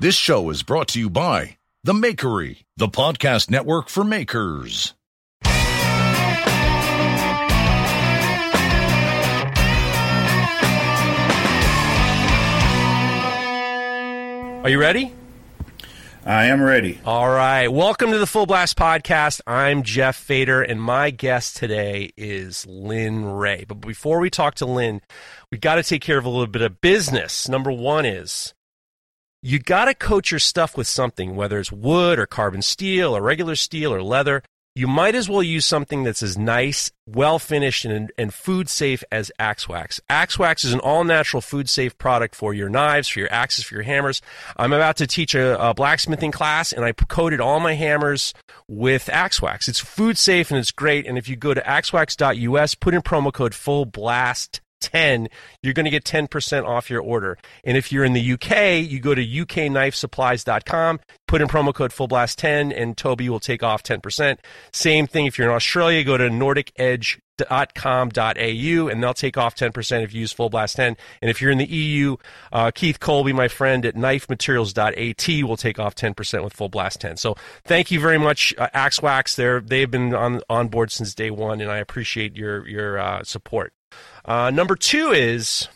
This show is brought to you by The Makery, the podcast network for makers. Are you ready? I am ready. All right. Welcome to the Full Blast Podcast. I'm Jeff Fader, and my guest today is Lin Rhea. But before we talk to Lin, we got to take care of a little bit of business. Number one is you got to coat your stuff with something, whether it's wood or carbon steel or regular steel or leather you might as well use something that's as nice, well finished, and, and food safe as Axe Wax. Axe Wax is an all natural food safe product for your knives, for your axes, for your hammers. I'm about to teach a, a blacksmithing class, and I coated all my hammers with Axe Wax. It's food safe and it's great. And if you go to axewax.us, put in promo code full blast 10, you're going to get 10% off your order. And if you're in the UK, you go to ukknifesupplies.com, put in promo code fullblast10 and Toby will take off 10%. Same thing if you're in Australia, go to nordicedge.com.au and they'll take off 10% if you use full blast 10 and if you're in the eu uh, keith colby my friend at knifematerials.at will take off 10% with full blast 10 so thank you very much uh, axe wax they they've been on on board since day one and i appreciate your your uh, support uh, number two is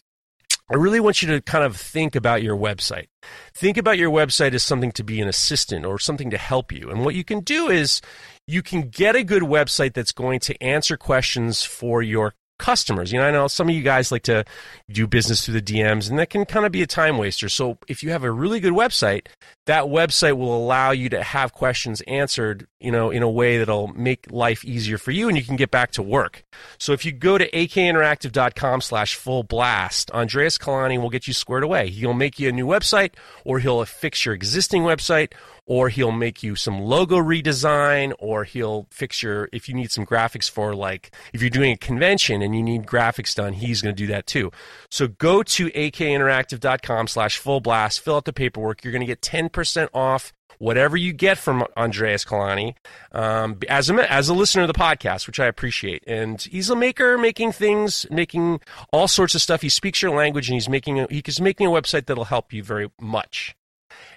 I really want you to kind of think about your website. Think about your website as something to be an assistant or something to help you. And what you can do is you can get a good website that's going to answer questions for your customers. You know, I know some of you guys like to do business through the DMs, and that can kind of be a time waster. So if you have a really good website, that website will allow you to have questions answered, you know, in a way that'll make life easier for you and you can get back to work. So if you go to akinteractive.com slash full blast, Andreas Kalani will get you squared away. He'll make you a new website or he'll fix your existing website or he'll make you some logo redesign or he'll fix your if you need some graphics for like if you're doing a convention and you need graphics done he's going to do that too so go to akinteractive.com slash full blast fill out the paperwork you're going to get 10 10% off whatever you get from Andreas Kalani um, as, a, as a listener of the podcast, which I appreciate. And he's a maker making things, making all sorts of stuff. He speaks your language and he's making a, he's making a website that'll help you very much.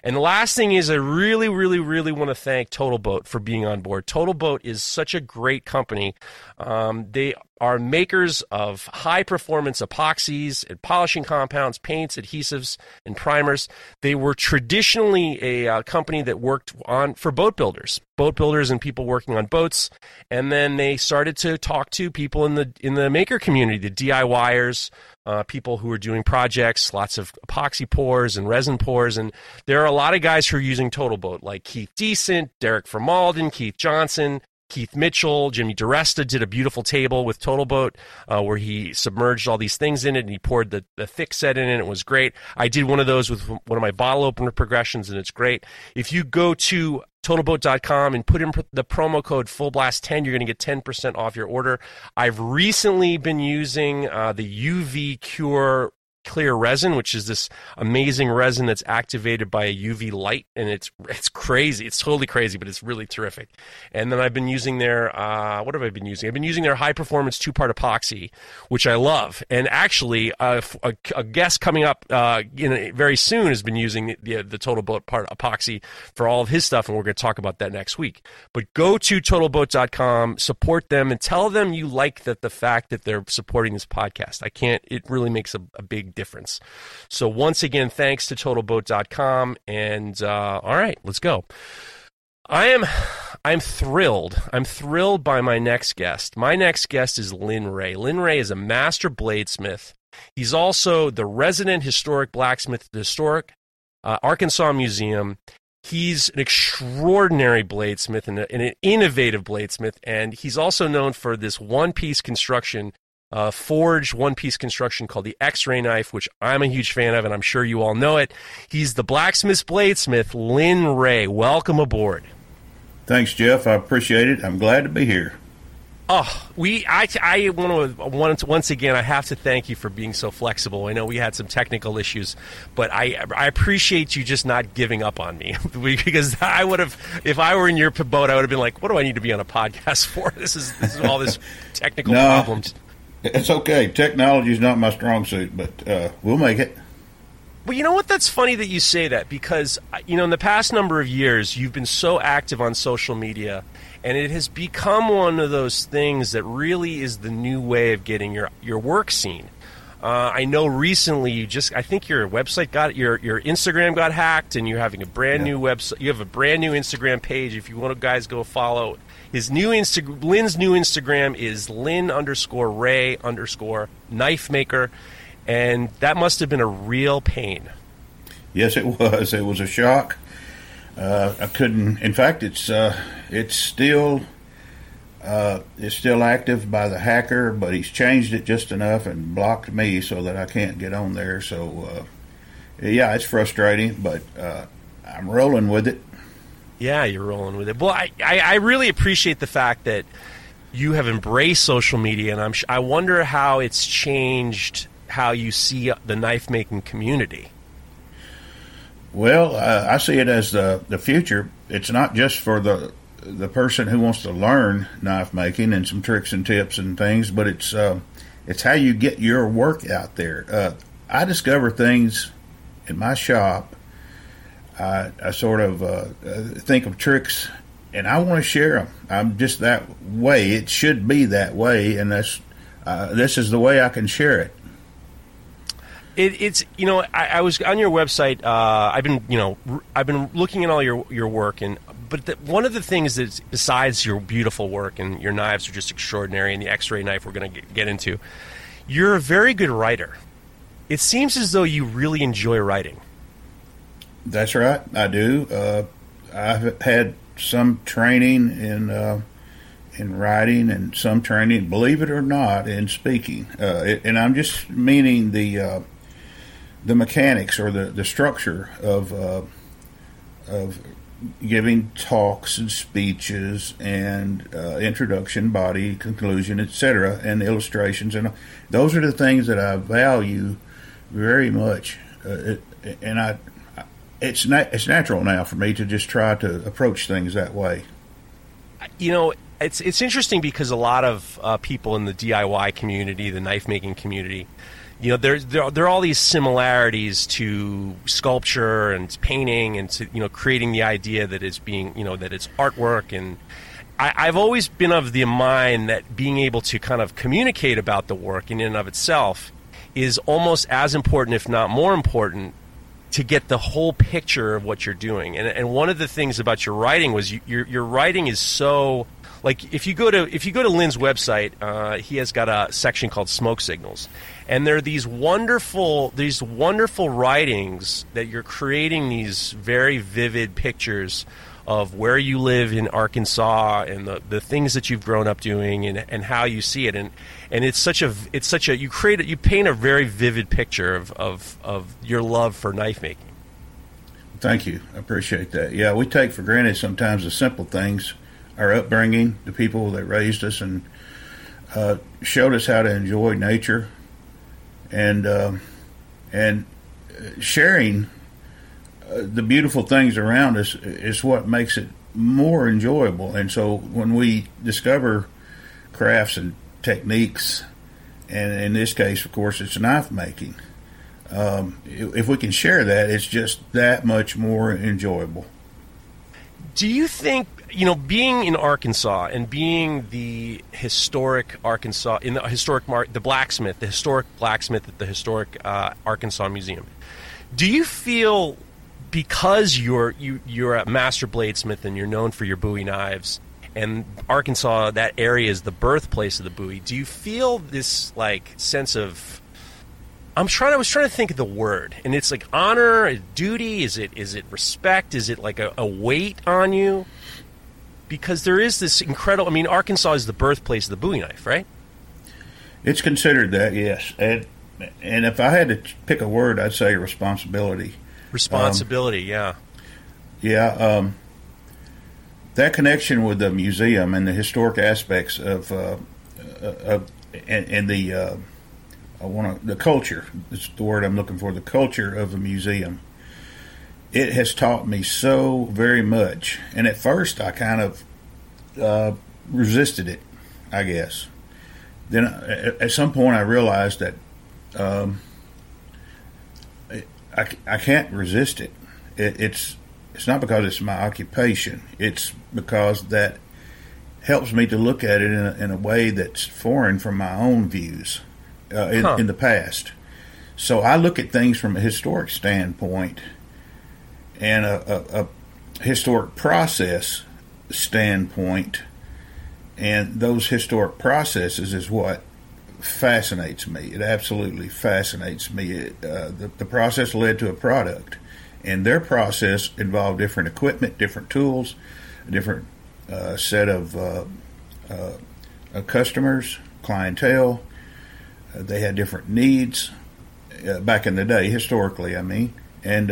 And the last thing is, I really, really, really want to thank Total Boat for being on board. Total Boat is such a great company. Um, they are makers of high performance epoxies and polishing compounds, paints, adhesives, and primers. They were traditionally a uh, company that worked on for boat builders, boat builders and people working on boats. And then they started to talk to people in the in the maker community, the DIYers, uh, people who are doing projects, lots of epoxy pours and resin pours. And there are a lot of guys who are using Total Boat, like Keith Decent, Derek Formalden, Keith Johnson, Keith Mitchell, Jimmy DiResta did a beautiful table with Total Boat uh, where he submerged all these things in it and he poured the, the thick set in it. It was great. I did one of those with one of my bottle opener progressions and it's great. If you go to totalboat.com and put in the promo code fullblast10 you're going to get 10% off your order i've recently been using uh, the uv cure clear resin, which is this amazing resin that's activated by a UV light, and it's it's crazy. It's totally crazy, but it's really terrific. And then I've been using their uh, what have I been using? I've been using their high performance two part epoxy, which I love. And actually, uh, a, a, guest coming up uh, very soon has been using the, the Total Boat part epoxy for all of his stuff, and we're going to talk about that next week. But go to totalboat.com, support them, and tell them you like that the fact that they're supporting this podcast. I can't. It really makes a, a big difference. So once again, thanks to TotalBoat.com. And uh, all right, let's go. I am I'm thrilled. I'm thrilled by my next guest. My next guest is Lin Rhea. Lin Rhea is a master bladesmith. He's also the resident historic blacksmith at the historic uh, Arkansas Museum. He's an extraordinary bladesmith and, a, and, an innovative bladesmith, and he's also known for this one piece construction uh, forged one piece construction called the X ray knife, which I'm a huge fan of, and I'm sure you all know it. He's the blacksmith's bladesmith, Lin Rhea. Welcome aboard. Thanks, Jeff. I appreciate it. I'm glad to be here. Oh, we I, I want to once once again I have to thank you for being so flexible. I know we had some technical issues, but I I appreciate you just not giving up on me because I would have if I were in your boat I would have been like, what do I need to be on a podcast for? This is this is all this technical no, problems. It's okay. Technology is not my strong suit, but uh, we'll make it. Well, you know what? That's funny that you say that because uh, you know in the past number of years you've been so active on social media, and it has become one of those things that really is the new way of getting your your work seen. Uh, I know recently you just I think your website got your your Instagram got hacked, and you're having a brand yeah. new website. You have a brand new Instagram page. If you want to guys go follow his new Insta Lin's new Instagram is Lin underscore Rhea underscore knife maker, and that must have been a real pain. Yes, it was. It was a shock. Uh, I couldn't. In fact, it's uh, it's still uh, it's still active by the hacker, but he's changed it just enough and blocked me so that I can't get on there. So, uh, yeah, it's frustrating, but uh, I'm rolling with it. Yeah, you're rolling with it. Well, I, I, I, really appreciate the fact that you have embraced social media, and I'm I wonder how it's changed how you see the knife making community. Well, uh, I see it as the the future. It's not just for the the person who wants to learn knife making and some tricks and tips and things, but it's uh, it's how you get your work out there. Uh, I discover things in my shop. I, I sort of uh, uh think of tricks, and I want to share them. I'm just that way. It should be that way, and that's uh, this is the way I can share it. It, it's you know I, I, was on your website. Uh, I've been you know I've been looking at all your your work, and but the, one of the things that besides your beautiful work and your knives are just extraordinary, and the X-ray knife we're going to get into, you're a very good writer. It seems as though you really enjoy writing. That's right, I do. Uh, I've had some training in uh, in writing and some training, believe it or not, in speaking. Uh, it, and I'm just meaning the uh, the mechanics or the, the structure of uh, of giving talks and speeches and uh, introduction, body, conclusion, etc., and illustrations, and those are the things that I value very much. Uh, it, and I, it's na- it's natural now for me to just try to approach things that way. You know, it's it's interesting because a lot of uh, people in the DIY community, the knife making community, you know, there, there, there are all these similarities to sculpture and painting and to, you know, creating the idea that it's being, you know, that it's artwork. And I, have always been of the mind that being able to kind of communicate about the work in and of itself is almost as important, if not more important, to get the whole picture of what you're doing. And, and one of the things about your writing was you, your, your writing is so like if you go to if you go to Lin's website, uh, he has got a section called smoke signals, and there are these wonderful these wonderful writings that you're creating these very vivid pictures of where you live in Arkansas and the, the things that you've grown up doing and, and how you see it and and it's such a it's such a you create you paint a very vivid picture of, of, of your love for knife making. Thank you. I appreciate that. Yeah, we take for granted sometimes the simple things, our upbringing, the people that raised us and uh, showed us how to enjoy nature and uh, and sharing the beautiful things around us is what makes it more enjoyable. And so when we discover crafts and techniques, and in this case, of course, it's knife making. Um, if we can share that, it's just that much more enjoyable. Do you think you know, being in Arkansas and being the historic Arkansas in the historic mar- the blacksmith, the historic blacksmith at the historic uh, Arkansas Museum, do you feel because you're you you're a master bladesmith and you're known for your Bowie knives, and Arkansas that area is the birthplace of the Bowie? Do you feel this like sense of I'm trying. I was trying to think of the word, and it's like honor, duty. Is it? Is it respect? Is it like a, a weight on you? because there is this incredible. I mean, Arkansas is the birthplace of the Bowie knife, right? It's considered that, yes. And and if I had to pick a word, I'd say responsibility. Responsibility, um, yeah. Yeah. Um, that connection with the museum and the historic aspects of, uh, uh of and, and the uh, I want the culture. Is the word I'm looking for. The culture of the museum it has taught me so very much. And at first, I kind of uh, resisted it, I guess. Then at some point, I realized that um, I, I can't resist it. it. It's it's not because it's my occupation. It's because that helps me to look at it in a, in a way that's foreign from my own views uh, in, huh. in the past. So I look at things from a historic standpoint and a, a, a historic process standpoint, and those historic processes is what fascinates me. It absolutely fascinates me. It, uh, the, the process led to a product, and their process involved different equipment, different tools, a different uh, set of uh, uh customers, clientele. Uh, they had different needs uh, back in the day, historically. I mean, and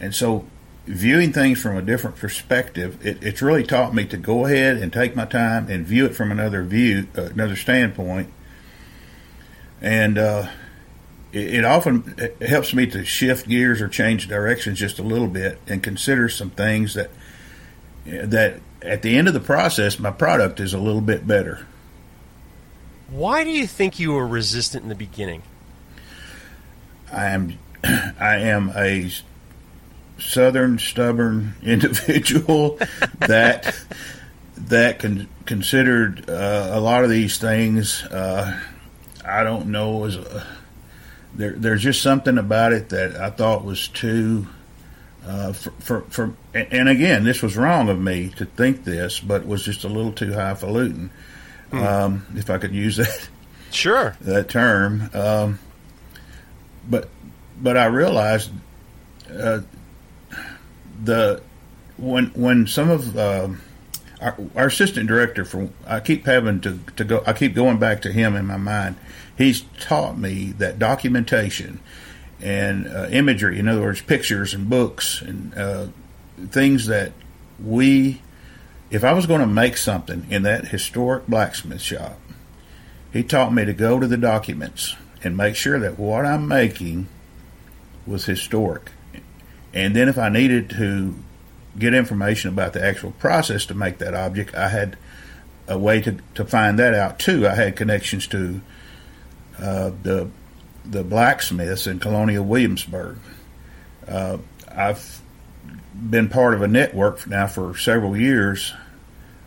and so viewing things from a different perspective, it, it's really taught me to go ahead and take my time and view it from another view, uh, another standpoint, and uh, it, it, often it helps me to shift gears or change directions just a little bit and consider some things that that at the end of the process, my product is a little bit better. Why do you think you were resistant in the beginning? I am I am a southern stubborn individual that that con- considered uh, a lot of these things. Uh, I don't know a, there. There's just something about it that I thought was too. Uh, for, for, for, and again, this was wrong of me to think this, but was just a little too highfalutin, hmm. um, if I could use that. Sure. That term. Um, but, but I realized uh, the when when some of uh, our, our, assistant director for I keep having to, to go I keep going back to him in my mind. He's taught me that documentation and uh, imagery, in other words, pictures and books and uh, things that we, if I was going to make something in that historic blacksmith shop, he taught me to go to the documents and make sure that what I'm making was historic and then if I needed to get information about the actual process to make that object, I had a way to, to find that out too. I had connections to uh, the the blacksmiths in Colonial Williamsburg. Uh, I've been part of a network now for several years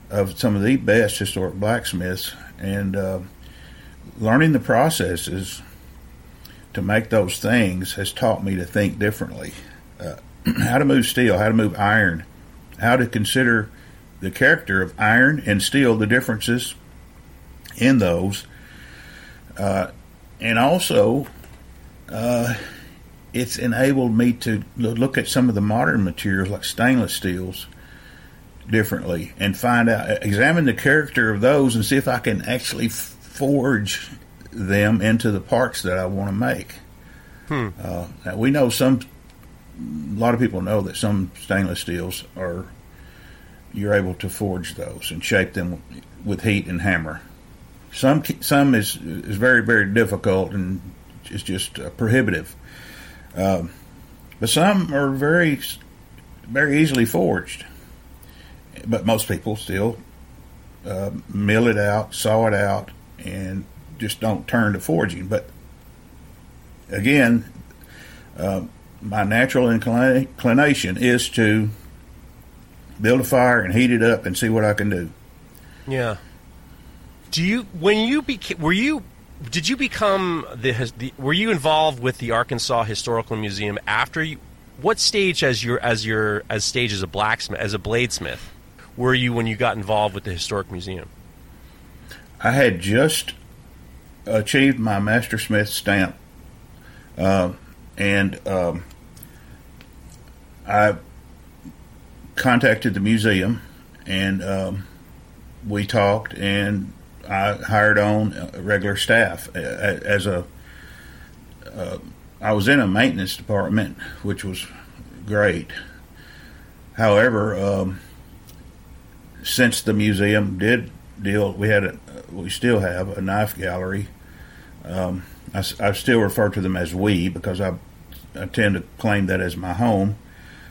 of some of the best historic blacksmiths, and uh, learning the processes to make those things has taught me to think differently uh, how to move steel, how to move iron, how to consider the character of iron and steel, the differences in those, uh, and also uh, it's enabled me to look at some of the modern materials like stainless steels differently and find out, examine the character of those and see if I can actually forge them into the parts that I want to make. Hmm. Uh, we know some a lot of people know that some stainless steels are you're able to forge those and shape them with heat and hammer. Some some is is very very difficult and is just uh, prohibitive. Um, but some are very very easily forged. But most people still uh, mill it out, saw it out, and just don't turn to forging. But again, uh, my natural inclination is to build a fire and heat it up and see what I can do. Yeah. Do you when you became were you did you become the, the were you involved with the Arkansas Historical Museum after you what stage as your as your as stage as a blacksmith as a bladesmith were you when you got involved with the historic museum? I had just achieved my master smith stamp, uh, and um, I contacted the museum and um, we talked, and I hired on regular staff as a. Uh, I was in a maintenance department, which was great. However, um, since the museum did deal, we had a, we still have a knife gallery. Um, I, I, still refer to them as we because I, I tend to claim that as my home.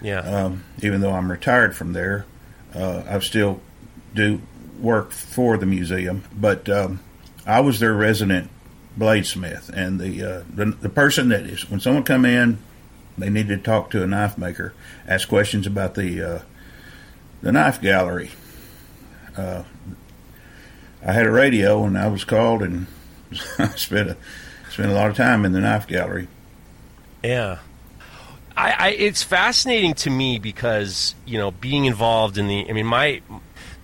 Yeah. Um, even though I'm retired from there, uh, I still do work for the museum. But um, I was their resident bladesmith, and the, uh, the the person that is when someone come in, they need to talk to a knife maker, ask questions about the uh, the knife gallery. Uh, I had a radio, and I was called, and I spent a spent a lot of time in the knife gallery. Yeah. I, I, it's fascinating to me because you know being involved in the I mean my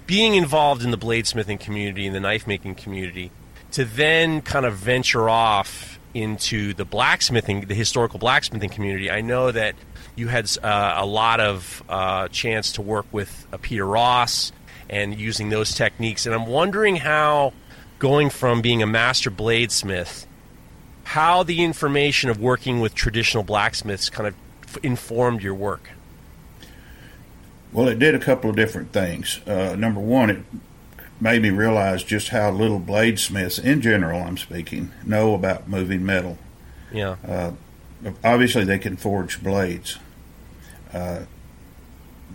being involved in the bladesmithing community and the knife making community to then kind of venture off into the blacksmithing the historical blacksmithing community I know that you had uh, a lot of uh, chance to work with uh, Peter Ross and using those techniques. And I'm wondering how going from being a master bladesmith how the information of working with traditional blacksmiths kind of informed your work? Well, it did a couple of different things. Uh, number one, it made me realize just how little bladesmiths, in general, I'm speaking, know about moving metal. Yeah. Uh, obviously, they can forge blades, uh,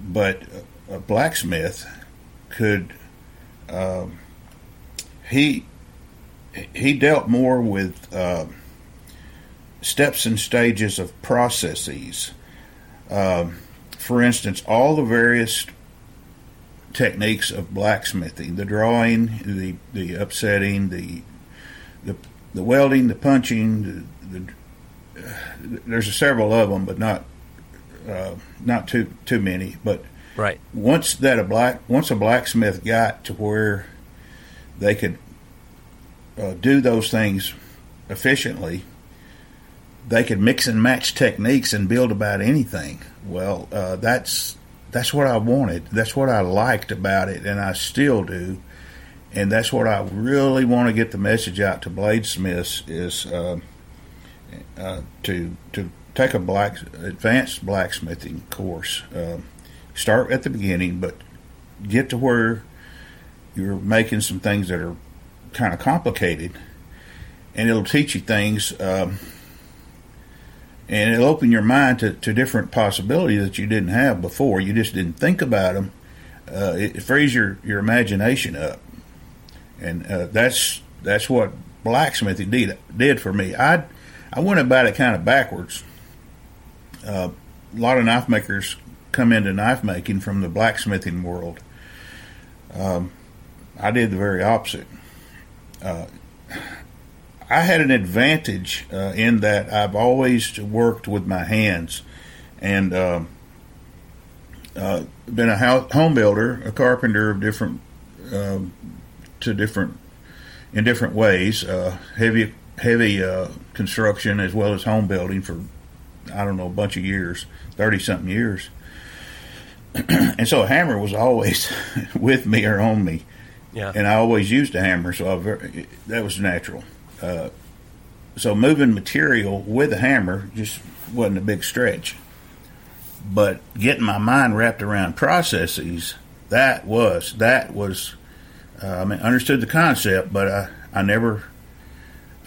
but a blacksmith could. Um, he he dealt more with uh, steps and stages of processes. Um, for instance, all the various techniques of blacksmithing the drawing, the, the upsetting, the, the, the welding, the punching, the, the uh, there's several of them, but not uh, not too too many. But right once that a black once a blacksmith got to where they could uh, do those things efficiently, they could mix and match techniques and build about anything. Well, uh, that's that's what I wanted. That's what I liked about it, and I still do. And that's what I really want to get the message out to bladesmiths is uh, uh, to to take a black advanced blacksmithing course. Uh, start at the beginning, but get to where you're making some things that are kind of complicated, and it'll teach you things. Um, and it'll open your mind to, to different possibilities that you didn't have before. You just didn't think about them. Uh, it, frees your, your imagination up, and uh, that's that's what blacksmithing did did for me. I I went about it kind of backwards. Uh, a lot of knife makers come into knife making from the blacksmithing world. Um, I did the very opposite. I had an advantage uh, in that I've always worked with my hands, and uh, uh, been a house, home builder, a carpenter of different um, to different in different ways. Uh, heavy heavy uh, construction as well as home building for I don't know a bunch of years, thirty something years. and so a hammer was always with me or on me. Yeah. And I always used a hammer, so I very, that was natural. Uh, so moving material with a hammer just wasn't a big stretch. But getting my mind wrapped around processes, that was that was. Uh, I mean, understood the concept, but I I never.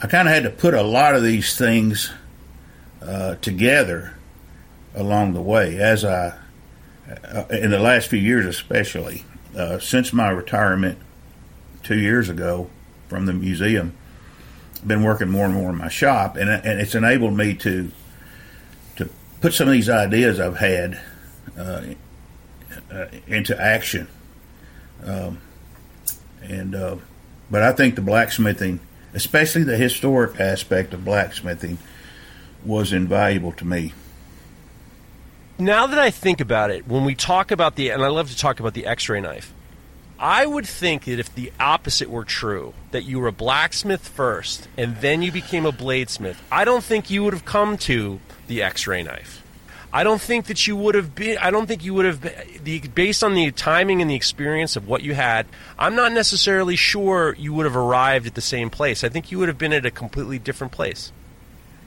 I kind of had to put a lot of these things uh, together along the way as I, uh, in the last few years especially, uh, since my retirement two years ago from the museum been working more and more in my shop, and and it's enabled me to to put some of these ideas I've had uh, uh, into action. Um, and uh, but I think the blacksmithing, especially the historic aspect of blacksmithing, was invaluable to me. Now that I think about it, when we talk about the, and I love to talk about the X-ray knife, I would think that if the opposite were true, that you were a blacksmith first and then you became a bladesmith, I don't think you would have come to the X-ray knife. I don't think that you would have been. I don't think you would have the based on the timing and the experience of what you had. I'm not necessarily sure you would have arrived at the same place. I think you would have been at a completely different place.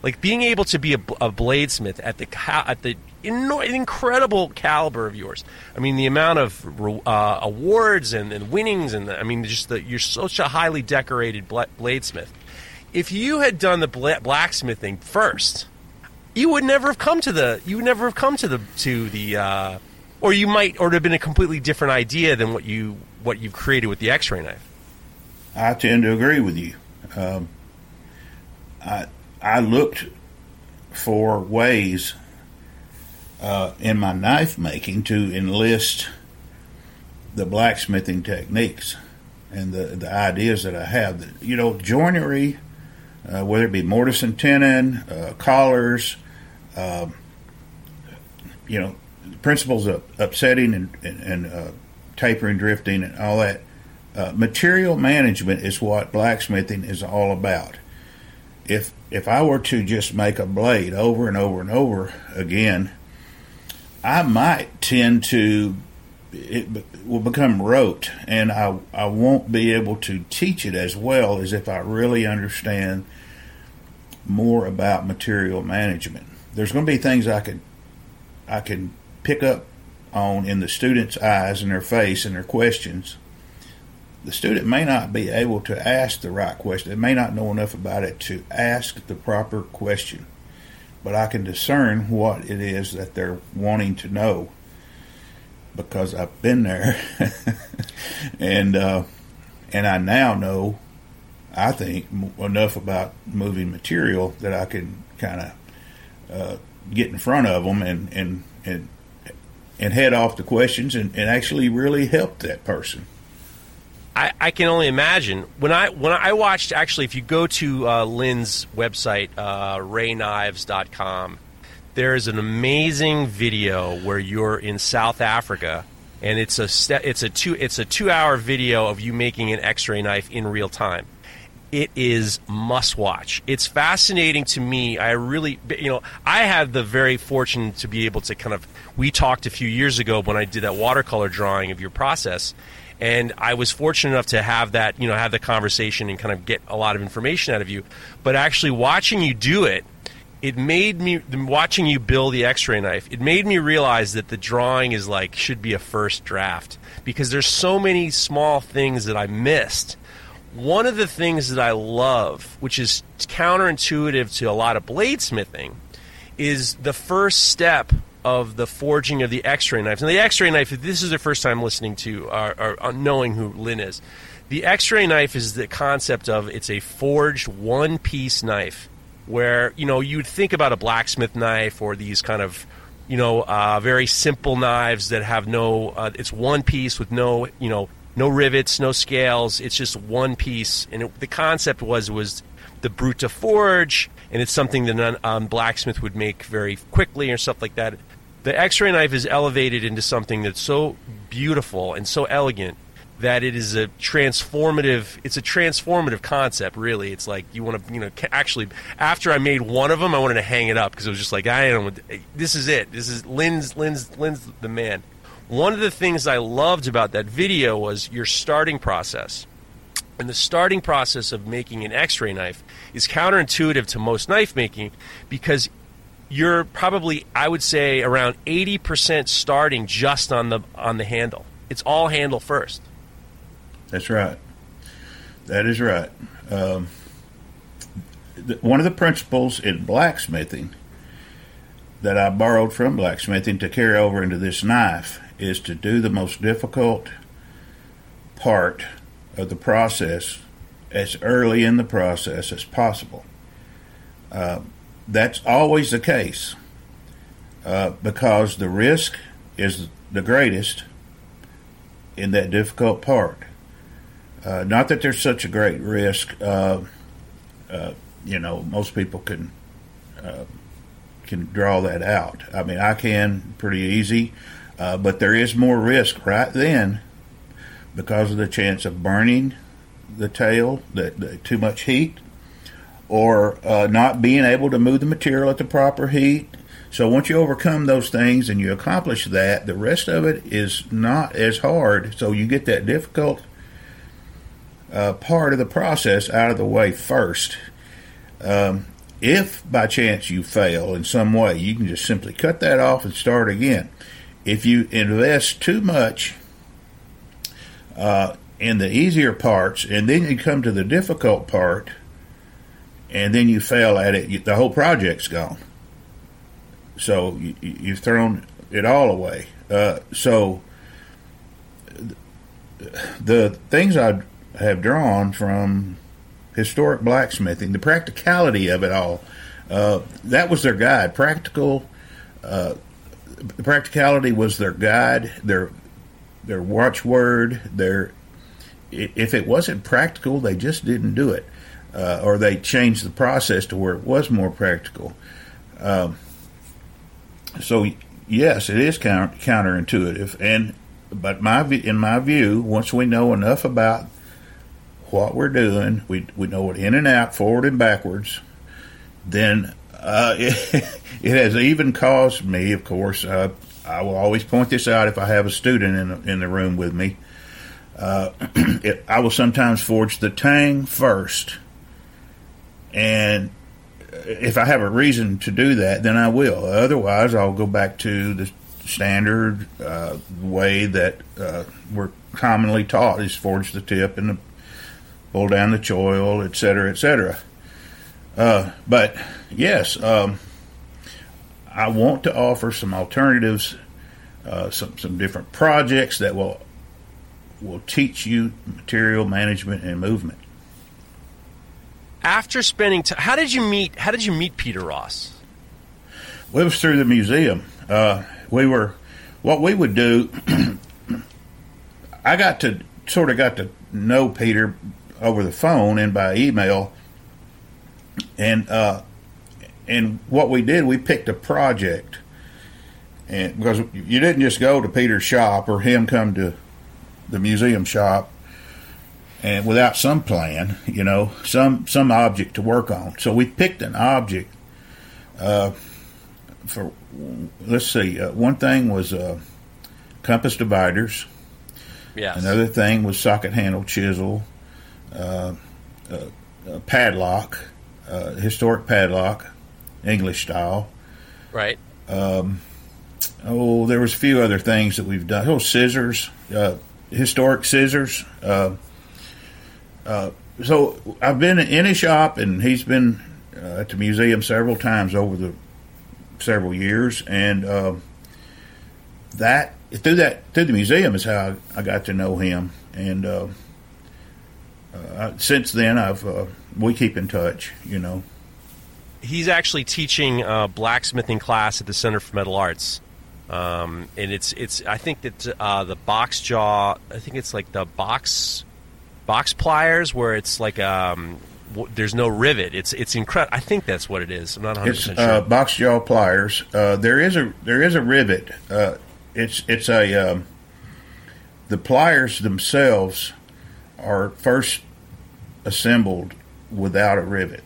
Like being able to be a, a bladesmith at the at the incredible caliber of yours. I mean, the amount of uh, awards and, and, winnings, and the, I mean, just that you're such a highly decorated bladesmith. If you had done the blacksmithing first, you would never have come to the. You would never have come to the to the. Uh, or you might, or it have been a completely different idea than what you what you've created with the X-ray knife. I tend to agree with you. Um, I I looked for ways uh, in my knife making to enlist the blacksmithing techniques and the the ideas that I have. That, you know, joinery, uh, whether it be mortise and tenon, uh, collars, um, you know, principles of upsetting and, and, and uh, tapering, drifting, and all that. Uh, material management is what blacksmithing is all about. If if I were to just make a blade over and over and over again, I might tend to it will become rote, and I I won't be able to teach it as well as if I really understand more about material management. There's going to be things I could I can pick up on in the student's eyes and their face and their questions. The student may not be able to ask the right question. They may not know enough about it to ask the proper question. But I can discern what it is that they're wanting to know because I've been there, and uh, and I now know, I think enough about moving material that I can kind of uh, get in front of them and and and and head off the questions and, and actually really help that person. I, I, can only imagine when I when I watched actually if you go to uh, Lin's website uh, rayknives.com there is an amazing video where you're in South Africa, and it's a it's a two it's a two hour video of you making an X-ray knife in real time. It is must watch. It's fascinating to me. I really, you know, I had the very fortune to be able to kind of. We talked a few years ago when I did that watercolor drawing of your process, and I was fortunate enough to have that, you know, have the conversation and kind of get a lot of information out of you. But actually, watching you do it it made me watching you build the x-ray knife it made me realize that the drawing is like should be a first draft because there's so many small things that i missed one of the things that i love which is counterintuitive to a lot of bladesmithing is the first step of the forging of the x-ray knife. And the x-ray knife if this is the first time listening to or, or uh, knowing who lin is. The x-ray knife is the concept of it's a forged one piece knife where you know you'd think about a blacksmith knife or these kind of you know uh, very simple knives that have no uh, it's one piece with no you know no rivets no scales. It's just one piece. And it, the concept was was the brute to forge. And it's something that a um, blacksmith would make very quickly or stuff like that the x-ray knife is elevated into something that's so beautiful and so elegant that it is a transformative it's a transformative concept really. It's like you want to you know actually after i made one of them i wanted to hang it up because it was just like i don't eh, this is it. This is lin's lin's lin's the man. One of the things i loved about that video was your starting process. And the starting process of making an x-ray knife is counterintuitive to most knife making because you're probably i would say around 80% starting just on the on the handle it's all handle first that's right. That is right. Um, one of the principles in blacksmithing that I borrowed from blacksmithing to carry over into this knife is to do the most difficult part of the process as early in the process as possible. Uh, that's always the case uh, because the risk is the greatest in that difficult part. Uh, not that there's such a great risk. Uh, uh, you know, most people can uh, can draw that out. I mean, I can pretty easy, uh, but there is more risk right then because of the chance of burning the tail, the too much heat, or uh, not being able to move the material at the proper heat. So once you overcome those things and you accomplish that, the rest of it is not as hard. So you get that difficult uh, part of the process out of the way first. Um, if by chance you fail in some way, you can just simply cut that off and start again. If you invest too much uh, in the easier parts and then you come to the difficult part and then you fail at it, you, the whole project's gone. So you, have thrown it all away. Uh, so the things I have drawn from historic blacksmithing, the practicality of it all. Uh, that was their guide. Practical, uh, the practicality was their guide, their their watchword. Their if it wasn't practical, they just didn't do it, uh, or they changed the process to where it was more practical. Um, so yes, it is counter, counterintuitive, and but my in my view, once we know enough about what we're doing, we we know it in and out, forward and backwards, then uh, it, it, has even caused me, of course. Uh, I will always point this out if I have a student in the, in the room with me. Uh, it, I will sometimes forge the tang first, and if I have a reason to do that, then I will. Otherwise, I'll go back to the standard uh, way that uh, we're commonly taught: is forge the tip and the, pull down the choil, etc., etc. Uh, but yes, um, I want to offer some alternatives, uh, some some different projects that will will teach you material management and movement. After spending time, how did you meet? How did you meet Peter Ross? Well, it was through the museum. Uh, we were what we would do. I got to sort of got to know Peter over the phone and by email, and uh, and what we did, we picked a project, and because you didn't just go to Peter's shop or him come to the museum shop, and without some plan, you know, some some object to work on. So we picked an object. Uh, for let's see, uh, one thing was uh, compass dividers. Yes. Another thing was socket handle chisel, uh, uh, padlock, uh, historic padlock, English style. Right. Um, oh, there was a few other things that we've done. Oh, scissors, uh, historic scissors. Uh, uh, so I've been in his shop, and he's been uh, at the museum several times over the several years, and uh, that through that through the museum is how I, got to know him, and uh, since then I've we keep in touch, you know he's actually teaching a blacksmithing class at the Center for Metal Arts. Um, and it's it's I think that uh, the box jaw I think it's like the box box pliers where it's like um, w- there's no rivet. It's it's incredible. I think that's what it is. I'm not 100 percent sure. Uh, box jaw pliers. Uh, there is a there is a rivet. Uh, it's it's a um, the pliers themselves are first assembled without a rivet.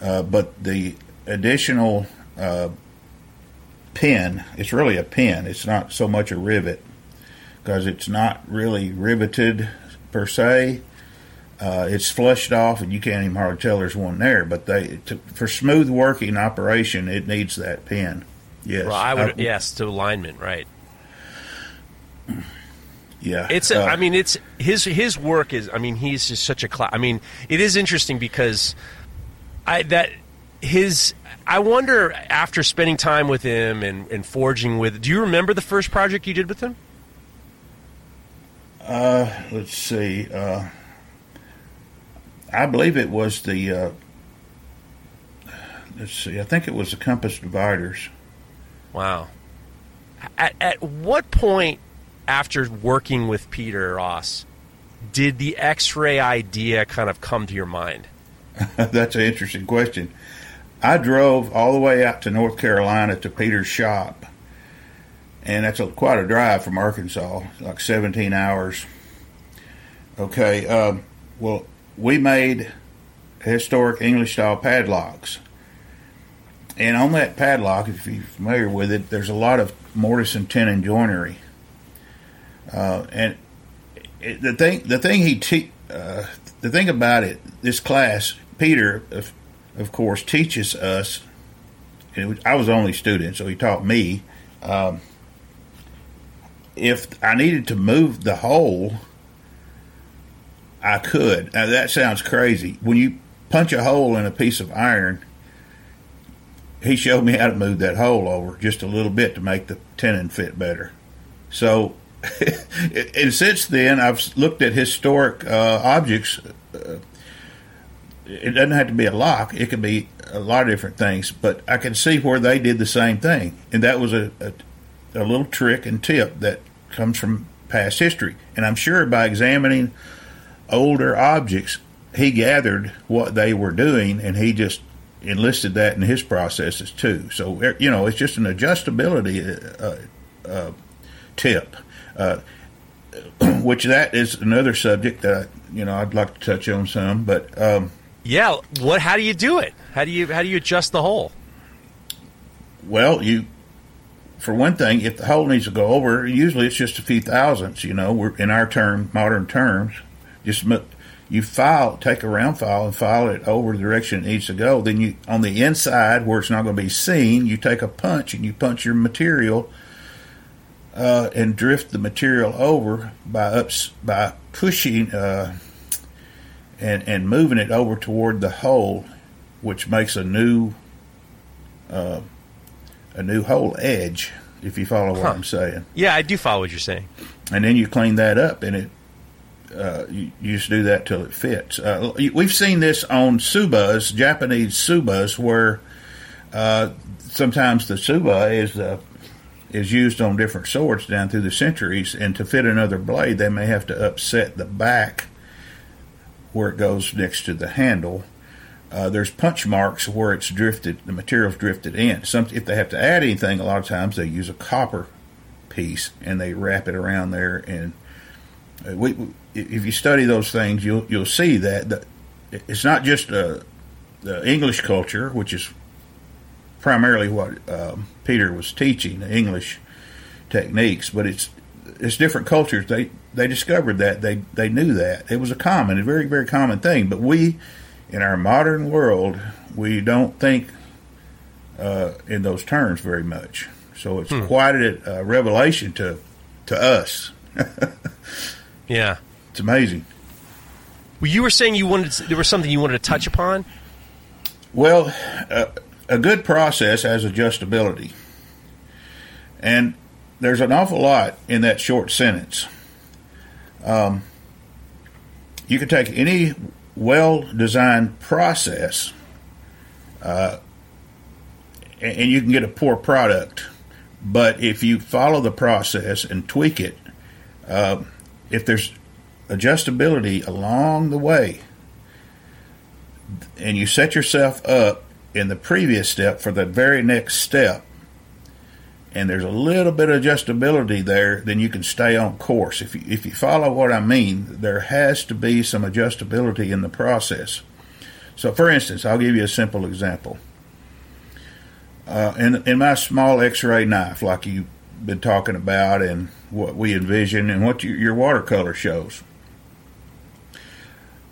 Uh, but the additional uh, pin, it's really a pin. It's not so much a rivet because it's not really riveted per se. Uh, it's flushed off, and you can't even hardly tell there's one there. But they, to, for smooth working operation, it needs that pin. Yes, well, I would. I, yes, to alignment, right? Yeah, it's. A, uh, I mean, it's his his work is. I mean, he's just such a. Cl- I mean, it is interesting because I that his I wonder after spending time with him and, and forging with do you remember the first project you did with him? Uh, let's see. Uh, I believe it was the. Uh, let's see. I think it was the compass dividers. Wow. At at what point after working with Peter Ross did the X-ray idea kind of come to your mind? That's an interesting question. I drove all the way out to North Carolina to Peter's shop, and that's a, quite a drive from Arkansas, like 17 hours. Okay, um, well, we made historic English style padlocks. And on that padlock, if you're familiar with it, there's a lot of mortise and tenon joinery. Uh, and it, the thing, the thing he te- uh, the thing about it, this class, Peter, of, of course, teaches us. Was, I was the only student, so he taught me. Um, if I needed to move the hole, I could. Now that sounds crazy. When you punch a hole in a piece of iron, he showed me how to move that hole over just a little bit to make the tenon fit better. So, and since then, I've looked at historic uh, objects uh, it doesn't have to be a lock. It could be a lot of different things. But I can see where they did the same thing, and that was a, a, a little trick and tip that comes from past history. And I'm sure by examining older objects, he gathered what they were doing, and he just enlisted that in his processes too. So er, you know, it's just an adjustability uh, uh, tip. Uh, which that is another subject that I, you know I'd like to touch on some, but um, yeah, what? How do you do it? How do you how do you adjust the hole? Well, you for one thing, if the hole needs to go over, usually it's just a few thousandths. You know, we're in our term, modern terms, just you file, take a round file and file it over the direction it needs to go. Then you on the inside where it's not going to be seen, you take a punch and you punch your material uh, and drift the material over by ups by pushing uh, and and moving it over toward the hole, which makes a new uh, a new hole edge. If you follow what. I'm saying, yeah, I do follow what you're saying. And then you clean that up, and it uh, you, you, just do that till it fits. Uh, we've seen this on tsubas, Japanese tsubas, where uh, sometimes the tsuba is uh, is used on different swords down through the centuries, and to fit another blade, they may have to upset the back where it goes next to the handle. Uh, there's punch marks where it's drifted, the material's drifted in. Some, if they have to add anything, a lot of times they use a copper piece and they wrap it around there. And uh, we, if you study those things, you'll you'll see that, that it's not just uh, the English culture, which is primarily what um, Peter was teaching, the English techniques, but it's it's different cultures. They they discovered that they they knew that it was a common, a very very common thing. But we, in our modern world, we don't think uh, in those terms very much. So it's hmm. quite a, a revelation to to us. yeah, it's amazing. Well, you were saying you wanted to, there was something you wanted to touch upon. Well, uh, a good process has adjustability. And there's an awful lot in that short sentence. Um, you can take any well designed process uh, and you can get a poor product. But if you follow the process and tweak it, uh, if there's adjustability along the way, and you set yourself up in the previous step for the very next step, and there's a little bit of adjustability there, then you can stay on course. If you, if you follow what I mean, there has to be some adjustability in the process. So, for instance, I'll give you a simple example. Uh, in, in my small X-ray knife, like you've been talking about, and what we envision, and what you, your watercolor shows,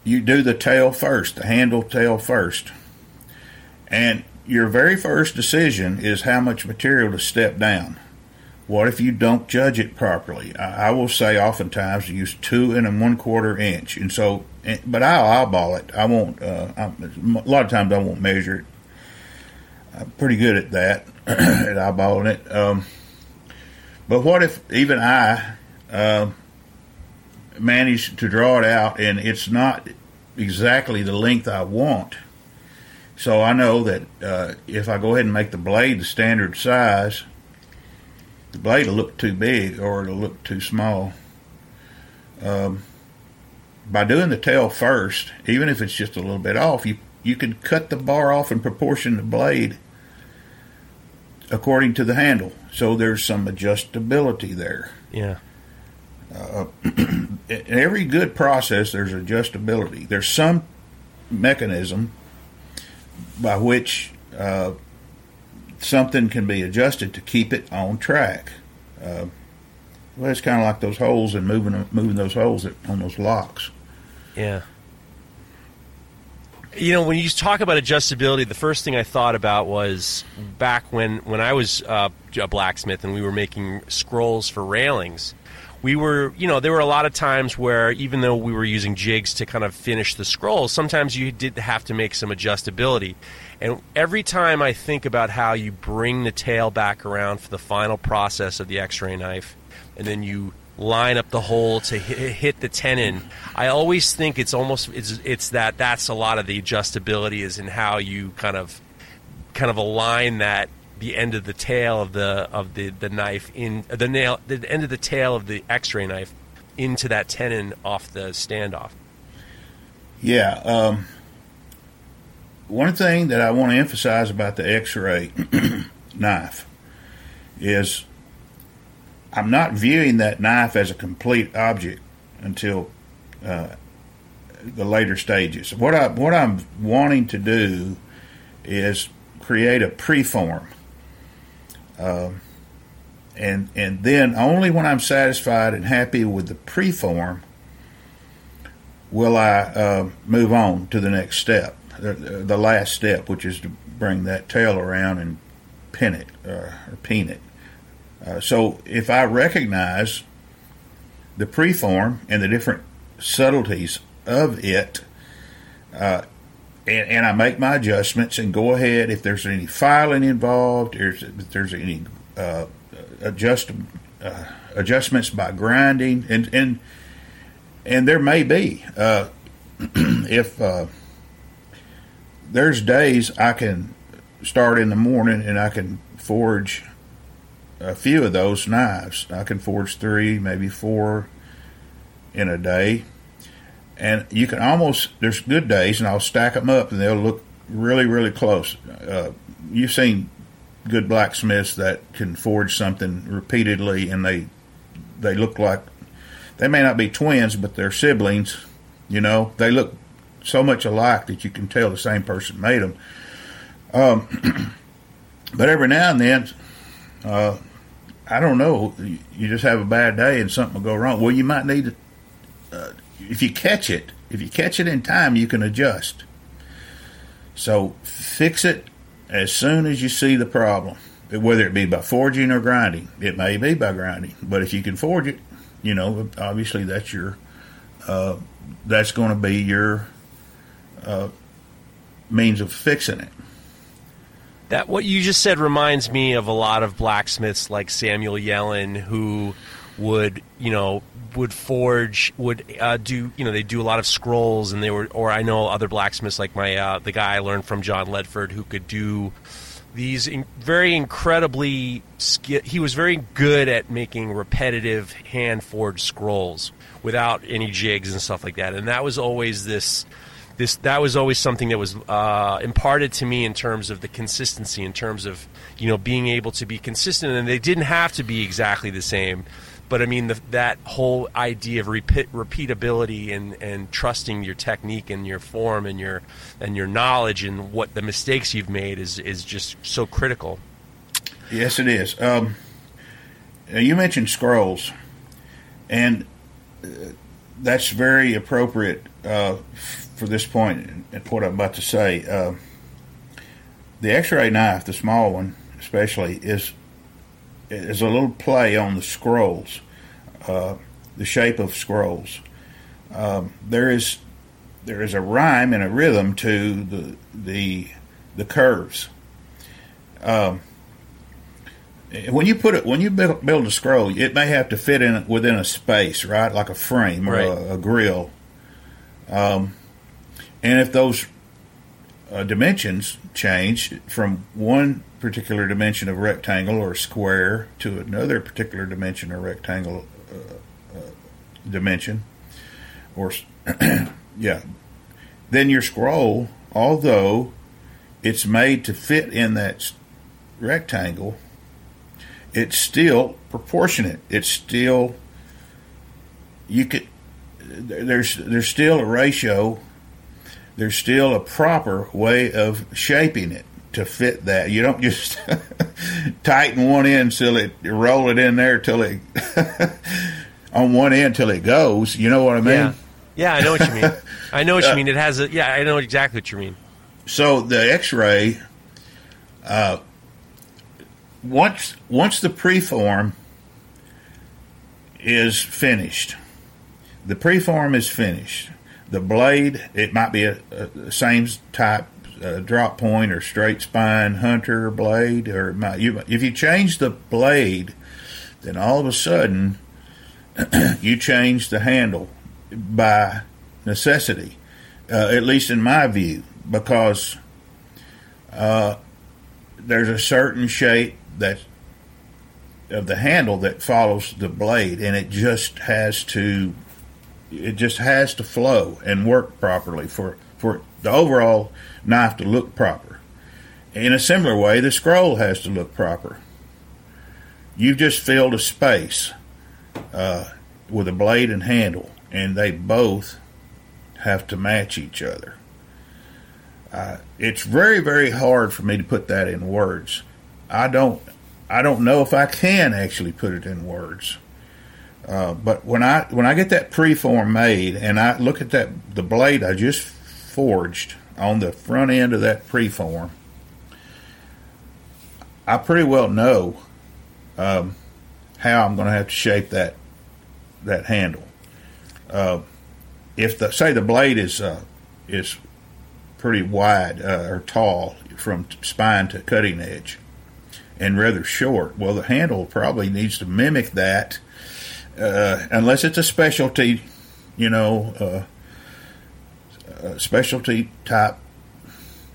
you do the tail first, the handle tail first and your very first decision is how much material to step down. What if you don't judge it properly? I, I will say oftentimes use two and a one quarter inch, and so, but I'll eyeball it. I won't. Uh, I, a lot of times I won't measure it. I'm pretty good at that, at eyeballing it. Um, but what if even I uh, manage to draw it out and it's not exactly the length I want? So I know that uh, if I go ahead and make the blade the standard size, the blade will look too big or it'll look too small. Um, by doing the tail first, even if it's just a little bit off, you you can cut the bar off in proportion to the blade according to the handle. So there's some adjustability there. Yeah. Uh, in every good process, there's adjustability. There's some mechanism by which uh, something can be adjusted to keep it on track. Uh, well, it's kind of like those holes and moving moving those holes on those locks. Yeah. You know, when you talk about adjustability, the first thing I thought about was back when when I was uh, a blacksmith and we were making scrolls for railings we were, you know, there were a lot of times where even though we were using jigs to kind of finish the scroll, sometimes you did have to make some adjustability. And every time I think about how you bring the tail back around for the final process of the x ray knife, and then you line up the hole to hit, the tenon. I always think it's almost it's it's that that's a lot of the adjustability is in how you kind of kind of align that the end of the tail of the of the, the knife in the nail the end of the tail of the X-ray knife into that tenon off the standoff. Yeah. Um, one thing that I want to emphasize about the X-ray knife is I'm not viewing that knife as a complete object until uh, the later stages. What I what I'm wanting to do is create a preform, uh, and and then only when I'm satisfied and happy with the preform will I uh, move on to the next step, the, the, last step, which is to bring that tail around and pin it uh, or pin it. Uh, so if I recognize the preform and the different subtleties of it, uh, and, and, I make my adjustments and go ahead if there's any filing involved, if there's any uh, adjust, uh, adjustments by grinding, and and and there may be uh, if uh, there's days I can start in the morning and I can forge a few of those knives. I can forge three, maybe four in a day. And you can almost, there's good days, and I'll stack them up and they'll look really, really close. Uh, you've seen good blacksmiths that can forge something repeatedly and they they look like they may not be twins but they're siblings you know they look so much alike that you can tell the same person made them um, but every now and then uh, I don't know. You just have a bad day and something will go wrong. Well, you might need to, uh, if you catch it, if you catch it in time, you can adjust. So fix it as soon as you see the problem, whether it be by forging or grinding. It may be by grinding, but if you can forge it, you know, obviously that's your, uh, that's going to be your uh, means of fixing it. That what you just said reminds me of a lot of blacksmiths like Samuel Yellin who would you know would forge would uh, do you know they do a lot of scrolls and they were or I know other blacksmiths like my uh, the guy I learned from John Ledford who could do these in, very incredibly he was very good at making repetitive hand forged scrolls without any jigs and stuff like that and that was always this this that was always something that was uh, imparted to me in terms of the consistency, in terms of you know being able to be consistent, and they didn't have to be exactly the same. But I mean, the, that whole idea of repeat, repeatability and, and trusting your technique and your form and your and your knowledge and what the mistakes you've made is is just so critical. Yes, it is. Um, you mentioned scrolls, and uh, that's very appropriate uh, for this point and what I'm about to say. Uh, the X-ray knife, the small one especially, is is a little play on the scrolls, uh, the shape of scrolls. Um, there is there is a rhyme and a rhythm to the the the curves. Um, when you put it when you build, build, a scroll, it may have to fit in within a space, right, like a frame or right. a, a, grill. Um, and if those uh, dimensions change from one particular dimension of rectangle or square to another particular dimension or rectangle uh, uh, dimension, or yeah, then your scroll, although it's made to fit in that rectangle, it's still proportionate. It's still you could there's there's still a ratio there's still a proper way of shaping it to fit that. You don't just tighten one end till it roll it in there till it on one end till it goes. You know what I mean? Yeah, yeah I know what you mean. I know what you uh, mean. It has a yeah. I know exactly what you mean. So the X-ray, uh, once once the preform is finished, the preform is finished the blade, it might be a, a same type uh, drop point or straight spine hunter blade, or might, you, if you change the blade, then all of a sudden you change the handle by necessity, uh, at least in my view, because uh, there's a certain shape that of the handle that follows the blade, and it just has to it just has to flow and work properly for for the overall knife to look proper. In a similar way, the scroll has to look proper. You've just filled a space uh, with a blade and handle, and they both have to match each other. Uh, it's very, very hard for me to put that in words. I don't, I don't know if I can actually put it in words. Uh, but when I when I get that preform made and I look at that the blade I just forged on the front end of that preform, I pretty well know um, how I'm going to have to shape that that handle. Uh, if the say the blade is uh, is pretty wide uh, or tall from spine to cutting edge, and rather short, well, the handle probably needs to mimic that, uh, unless it's a specialty, you know, uh, specialty type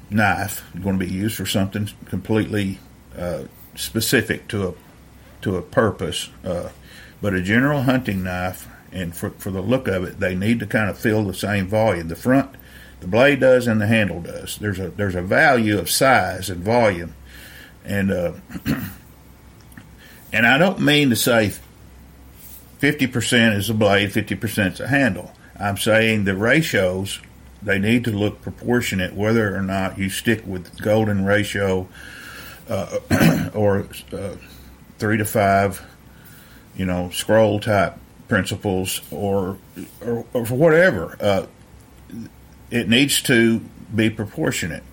knife going to be used for something completely uh, specific to a to a purpose. Uh, but a general hunting knife, and for for the look of it, they need to kind of fill the same volume. The front, the blade does, and the handle does. There's a there's a value of size and volume, and uh, and I don't mean to say fifty percent is a blade, fifty percent is a handle. I'm saying the ratios they need to look proportionate, whether or not you stick with golden ratio uh, or uh, three to five, you know, scroll type principles or or, or whatever. Uh, it needs to be proportionate,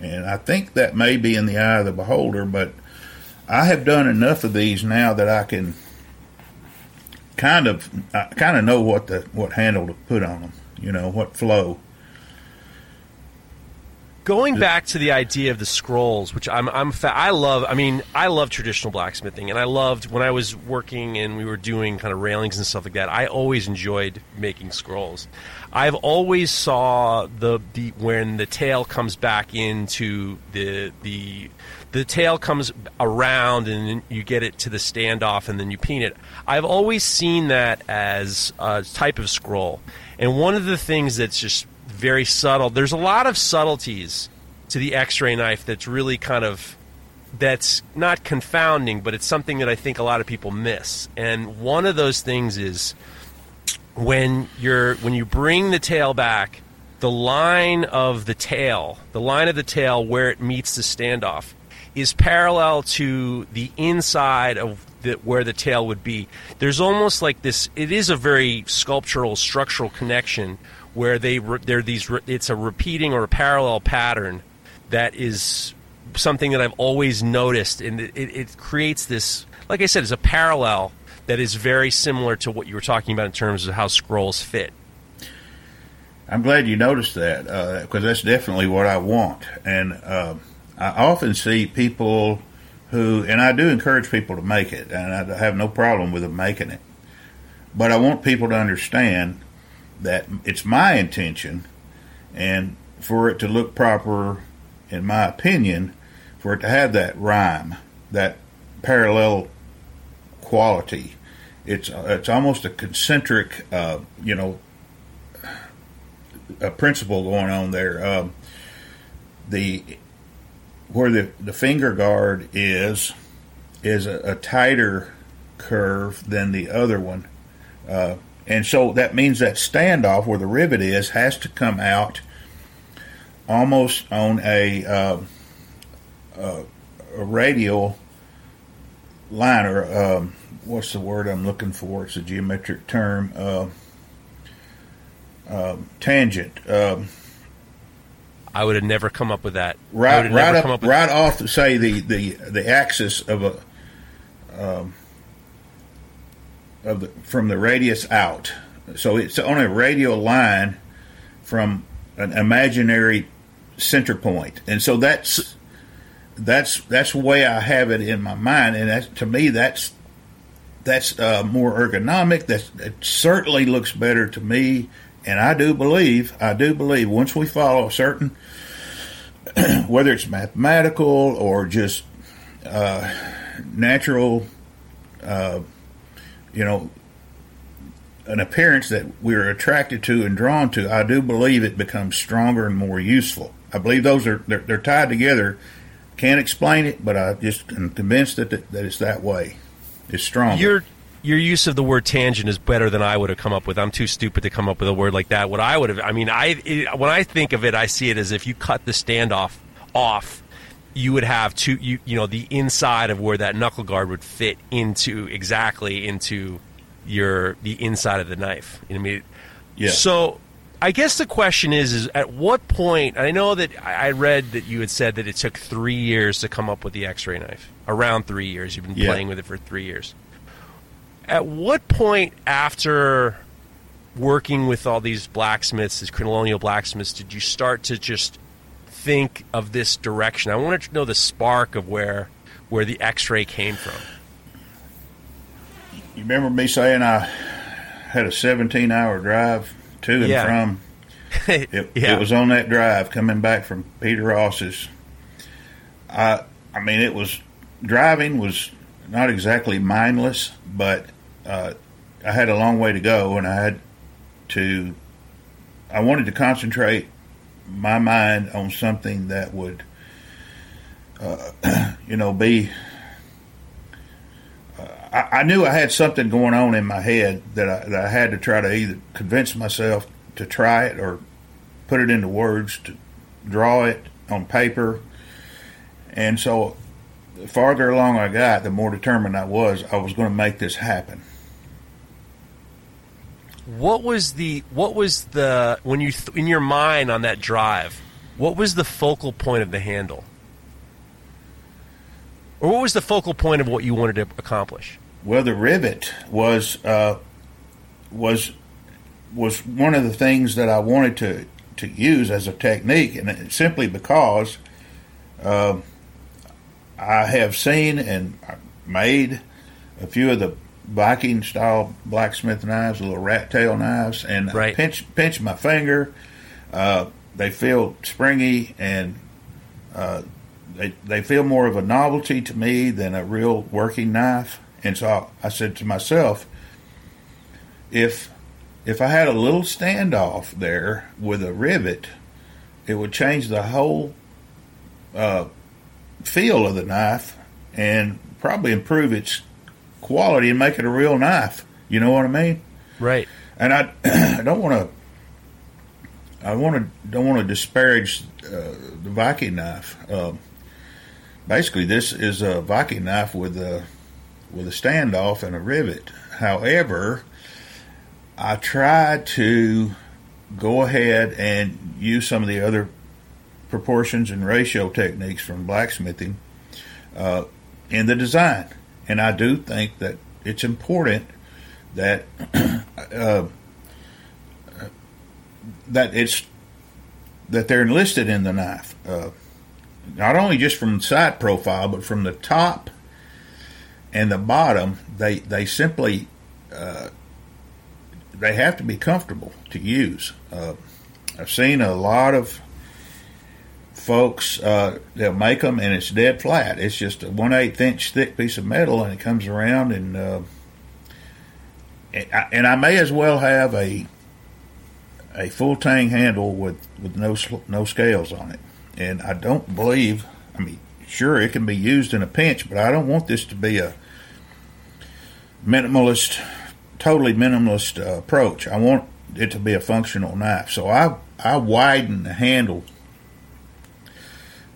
and I think that may be in the eye of the beholder. But I have done enough of these now that I can kind of I kind of know what the what handle to put on them. You know what flow going back to the idea of the scrolls, which I'm, I'm fa- I love. I mean, I love traditional blacksmithing, and I loved when I was working and we were doing kind of railings and stuff like that. I always enjoyed making scrolls. I've always saw the the when the tail comes back into the the the tail comes around and you get it to the standoff and then you peen it. I've always seen that as a type of scroll. And one of the things that's just very subtle. There's a lot of subtleties to the X-ray knife that's really kind of that's not confounding, but it's something that I think a lot of people miss. And one of those things is when you're when you bring the tail back, the line of the tail, the line of the tail where it meets the standoff, is parallel to the inside of the, where the tail would be. There's almost like this. It is a very sculptural, structural connection where they they're these it's a repeating or a parallel pattern that is something that I've always noticed, and it, it creates this. Like I said, it's a parallel that is very similar to what you were talking about in terms of how scrolls fit. I'm glad you noticed that because uh, that's definitely what I want, and uh, I often see people who, and I do encourage people to make it, and I have no problem with them making it, but I want people to understand that it's my intention, and for it to look proper, in my opinion, for it to have that rhyme, that parallel quality. It's it's almost a concentric, uh, you know, a principle going on there. Um, the where the the finger guard is is a, a tighter curve than the other one. Uh, and so that means that standoff where the rivet is has to come out almost on a, uh, uh, a radial line, or um, what's the word I'm looking for? It's a geometric term. Uh, um, tangent. Um, I would have never come up with that. Right, right up, right off. to Say the, the the axis of a um, of the, from the radius out. So it's on a radial line from an imaginary center point, and so that's that's that's the way I have it in my mind, and that, to me that's that's uh, more ergonomic. That it certainly looks better to me, and I do believe, I do believe, once we follow a certain, whether it's mathematical or just uh, natural, uh, you know, an appearance that we're attracted to and drawn to, I do believe it becomes stronger and more useful. I believe those are they're, they're tied together. Can't explain it, but I just am convinced that that, that it's that way. It's strong. Your your use of the word tangent is better than I would have come up with. I'm too stupid to come up with a word like that. What I would have, I mean, I it, when I think of it, I see it as if you cut the standoff off, you would have two, you you know, the inside of where that knuckle guard would fit into exactly into your the inside of the knife. You know I mean? Yeah. So I guess the question is, is at what point? I know that I read that you had said that it took three years to come up with the X-ray knife. Around three years, you've been Yeah. playing with it for three years. At what point after working with all these blacksmiths, these colonial blacksmiths, did you start to just think of this direction? I wanted to know the spark of where where the X-ray came from. You remember me saying I had a 17 hour drive to and Yeah. from? It, Yeah. it was on that drive coming back from Peter Ross's. I I mean, it was driving was not exactly mindless, but uh, I had a long way to go, and I had to. I wanted to concentrate my mind on something that would, uh, you know, be. uh, I, I knew I had something going on in my head that I, that I had to try to either convince myself to try it or put it into words to draw it on paper. And so, the farther along I got, the more determined I was. I was going to make this happen. What was the what was the when you th- in your mind on that drive? What was the focal point of the handle? Or what was the focal point of what you wanted to accomplish? Well, the rivet was uh, was was one of the things that I wanted to to use as a technique, and simply because um I have seen and made a few of the Viking style blacksmith knives, little rat tail knives, and Right. pinch pinch my finger. Uh, they feel springy and uh, they they feel more of a novelty to me than a real working knife. And so I, I said to myself, if if I had a little standoff there with a rivet, it would change the whole uh, feel of the knife and probably improve its quality and make it a real knife. You know what I mean? Right. and I, I don't want to. I want to don't want to disparage uh, the Viking knife. Um, basically, this is a Viking knife with a with a standoff and a rivet. However, I tried to go ahead and use some of the other proportions and ratio techniques from blacksmithing uh, in the design, and I do think that it's important that uh, that it's that they're enlisted in the knife, uh, not only just from side profile, but from the top and the bottom. They they simply uh, they have to be comfortable to use. Uh, I've seen a lot of folks uh, they'll make them and it's dead flat. It's just a one eighth inch thick piece of metal, and it comes around and. Uh, and I, and I may as well have a a full tang handle with with no no scales on it. And I don't believe. I mean, sure, it can be used in a pinch, but I don't want this to be a minimalist, totally minimalist uh, approach. I want it to be a functional knife. So I I widen the handle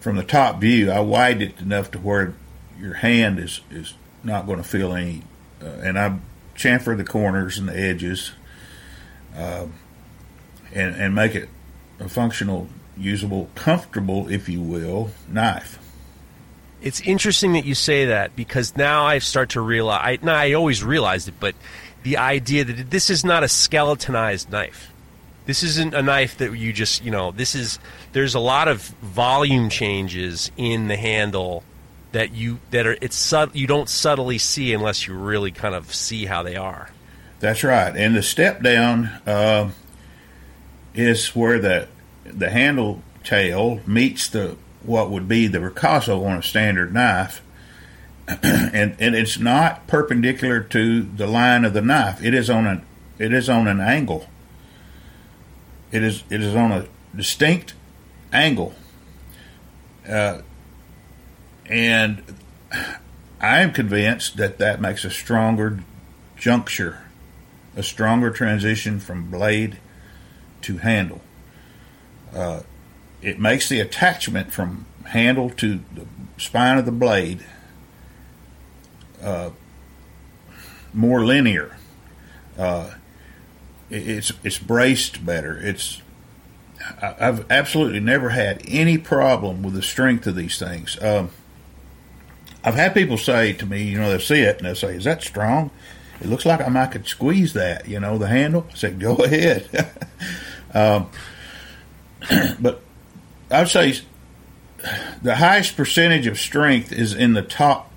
from the top view. I widen it enough to where your hand is is not going to feel any. Uh, and I chamfer the corners and the edges, uh, and and make it a functional, usable, comfortable, if you will, knife. It's interesting that you say that because now I start to realize. I, no, I always realized it, but the idea that this is not a skeletonized knife. This isn't a knife that you just, you know, this is. There's a lot of volume changes in the handle that you that are it's sub, you don't subtly see unless you really kind of see how they are. That's right. And the step down uh, is where the the handle tail meets the what would be the ricasso on a standard knife, and and it's not perpendicular to the line of the knife. It is on an it is on an angle. It is it is on a distinct angle. Uh, and I am convinced that that makes a stronger juncture, a stronger transition from blade to handle. Uh, it makes the attachment from handle to the spine of the blade uh, more linear. Uh, it's it's braced better. It's I've absolutely never had any problem with the strength of these things. Um, I've had people say to me, you know, they'll see it and they'll say, "Is that strong?" It looks like I could squeeze that, you know, the handle. I said, "Go ahead." um, but I'd say the highest percentage of strength is in the top.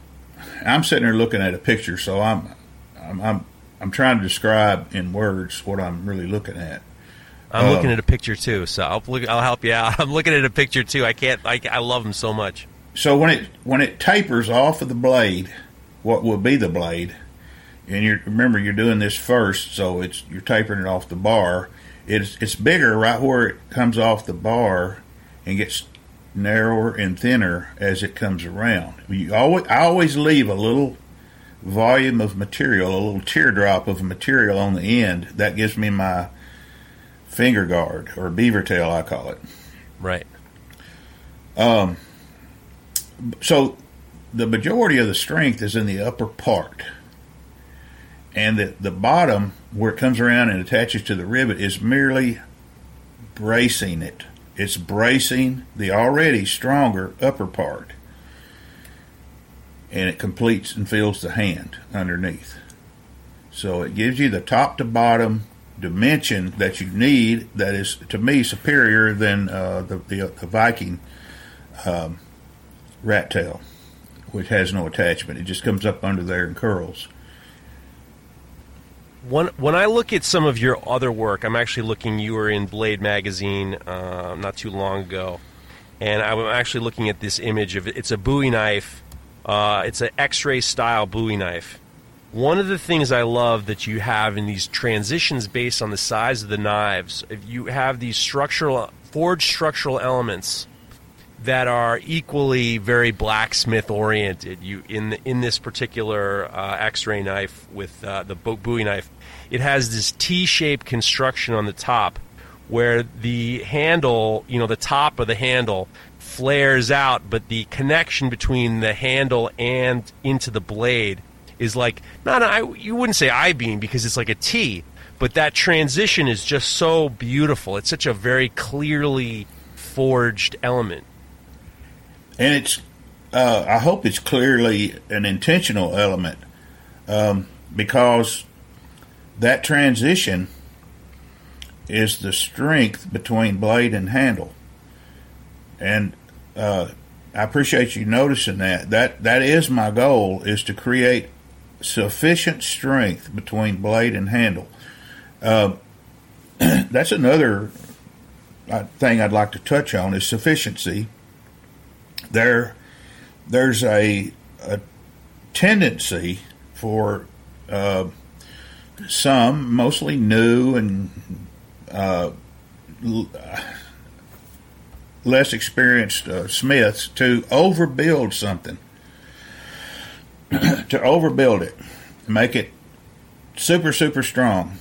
I'm sitting there looking at a picture, so I'm I'm I'm, I'm trying to describe in words what I'm really looking at. I'm um, looking at a picture too, so I'll look, I'll help you out. I'm looking at a picture too. I can't. I, I love them so much. So when it when it tapers off of the blade, what will be the blade, and you remember you're doing this first, so it's you're tapering it off the bar. It's it's bigger right where it comes off the bar, and gets narrower and thinner as it comes around. You always I always leave a little volume of material, a little teardrop of material on the end. That gives me my finger guard or beaver tail, I call it. Right. Um, so the majority of the strength is in the upper part. And the, the bottom, where it comes around and attaches to the rivet, is merely bracing it. It's bracing the already stronger upper part. And it completes and fills the hand underneath. So it gives you the top to bottom dimension that you need that is, to me, superior than uh, the, the, the Viking um, rat tail, which has no attachment. It just comes up under there and curls. When, when I look at some of your other work, I'm actually looking. You were in Blade magazine uh, not too long ago, and I'm actually looking at this image of. It's a Bowie knife. Uh, it's an X-ray style Bowie knife. One of the things I love that you have in these transitions based on the size of the knives, if you have these structural forged structural elements that are equally very blacksmith oriented. You in in this particular uh, X-ray knife with uh, the Bowie knife, it has this T-shaped construction on the top, where the handle, you know, the top of the handle flares out, but the connection between the handle and into the blade is like not I you wouldn't say I beam because it's like a T, but that transition is just so beautiful. It's such a very clearly forged element and it's uh, I hope it's clearly an intentional element um, because that transition is the strength between blade and handle, and uh, I appreciate you noticing that. That that is my goal: is to create sufficient strength between blade and handle. Uh, that's another uh, thing I'd like to touch on is sufficiency there there's a, a tendency for uh, some, mostly new and uh, less experienced uh, smiths, to overbuild something, to overbuild it, make it super, super strong.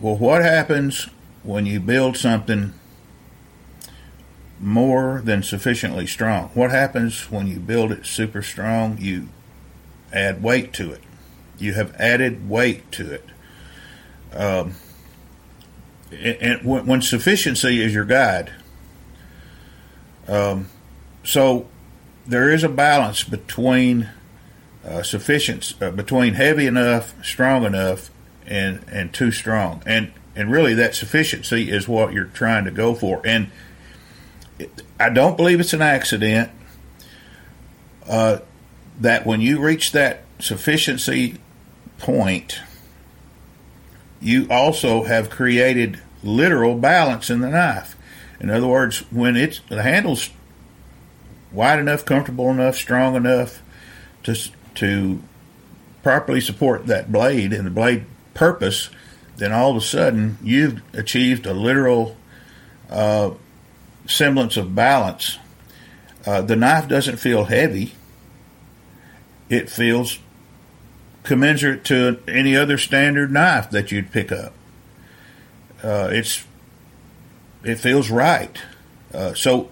Well, what happens when you build something more than sufficiently strong. What happens when you build it super strong? You add weight to it. You have added weight to it. Um, and when sufficiency is your guide, um, so there is a balance between uh, sufficient, uh, between heavy enough, strong enough, and and too strong, and and really that sufficiency is what you're trying to go for, and I don't believe it's an accident uh, that when you reach that sufficiency point, you also have created literal balance in the knife. In other words, when it's the handle's wide enough, comfortable enough, strong enough to to properly support that blade and the blade purpose, then all of a sudden you've achieved a literal uh, semblance of balance. Uh, the knife doesn't feel heavy. It feels commensurate to any other standard knife that you'd pick up. Uh, it's it feels right. Uh, so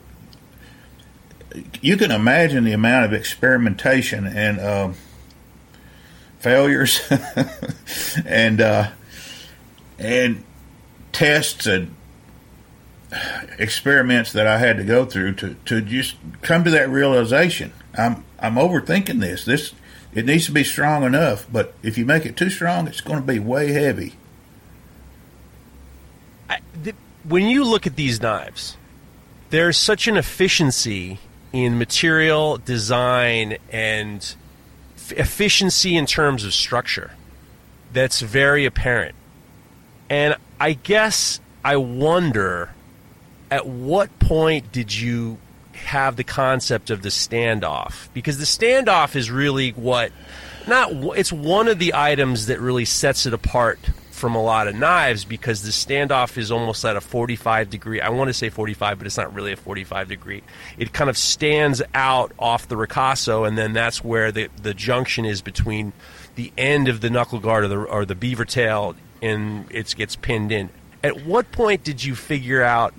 you can imagine the amount of experimentation and uh, failures and uh, and tests and experiments that I had to go through to, to just come to that realization. I'm I'm overthinking this. This it needs to be strong enough, but if you make it too strong, it's going to be way heavy. I, the, when you look at these knives, there's such an efficiency in material design and f- efficiency in terms of structure that's very apparent. And I guess I wonder at what point did you have the concept of the standoff? Because the standoff is really what not it's one of the items that really sets it apart from a lot of knives because the standoff is almost at a 45 degree. I want to say 45, but it's not really a 45 degree. It kind of stands out off the ricasso, and then that's where the, the junction is between the end of the knuckle guard or the, or the beaver tail, and it gets pinned in. At what point did you figure out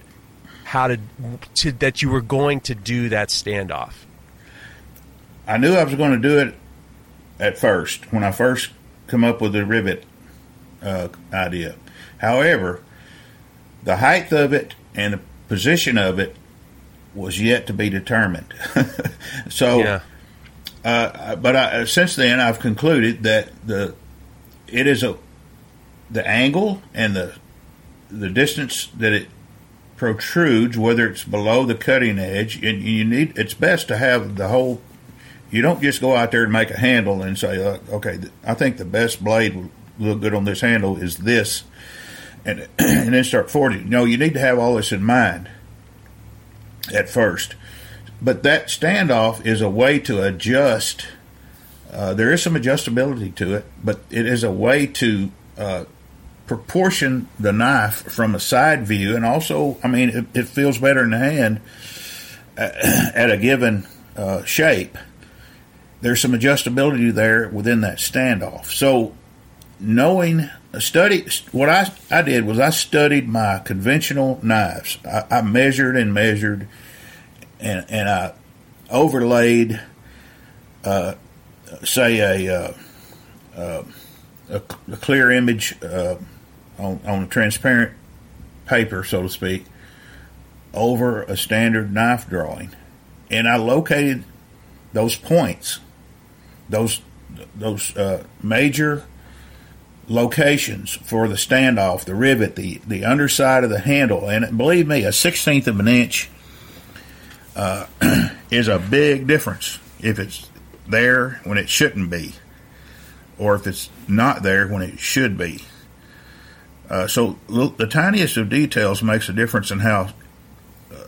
how to, to that you were going to do that standoff? I knew I was going to do it at first when I first come up with the rivet uh, idea. However, the height of it and the position of it was yet to be determined. so, yeah. uh, but I, since then, I've concluded that the it is a the angle and the the distance that it protrudes, whether it's below the cutting edge, and you need it's best to have the whole. You don't just go out there and make a handle and say, uh, "Okay, I think the best blade look good on this handle is this, and and then start forwarding. No, you need to have all this in mind at first. But that standoff is a way to adjust. Uh, there is some adjustability to it, but it is a way to uh, proportion the knife from a side view, and also, I mean, it, it feels better in the hand uh, at a given uh, shape. There's some adjustability there within that standoff. So knowing study what I, I did was I studied my conventional knives. I, I measured and measured, and and I overlaid, uh, say a, uh, uh, a, clear image uh, on on a transparent paper, so to speak, over a standard knife drawing, and I located those points, those those uh, major locations for the standoff, the rivet, the, the underside of the handle. And believe me, a sixteenth of an inch uh, is a big difference if it's there when it shouldn't be, or if it's not there when it should be. Uh, so the tiniest of details makes a difference in how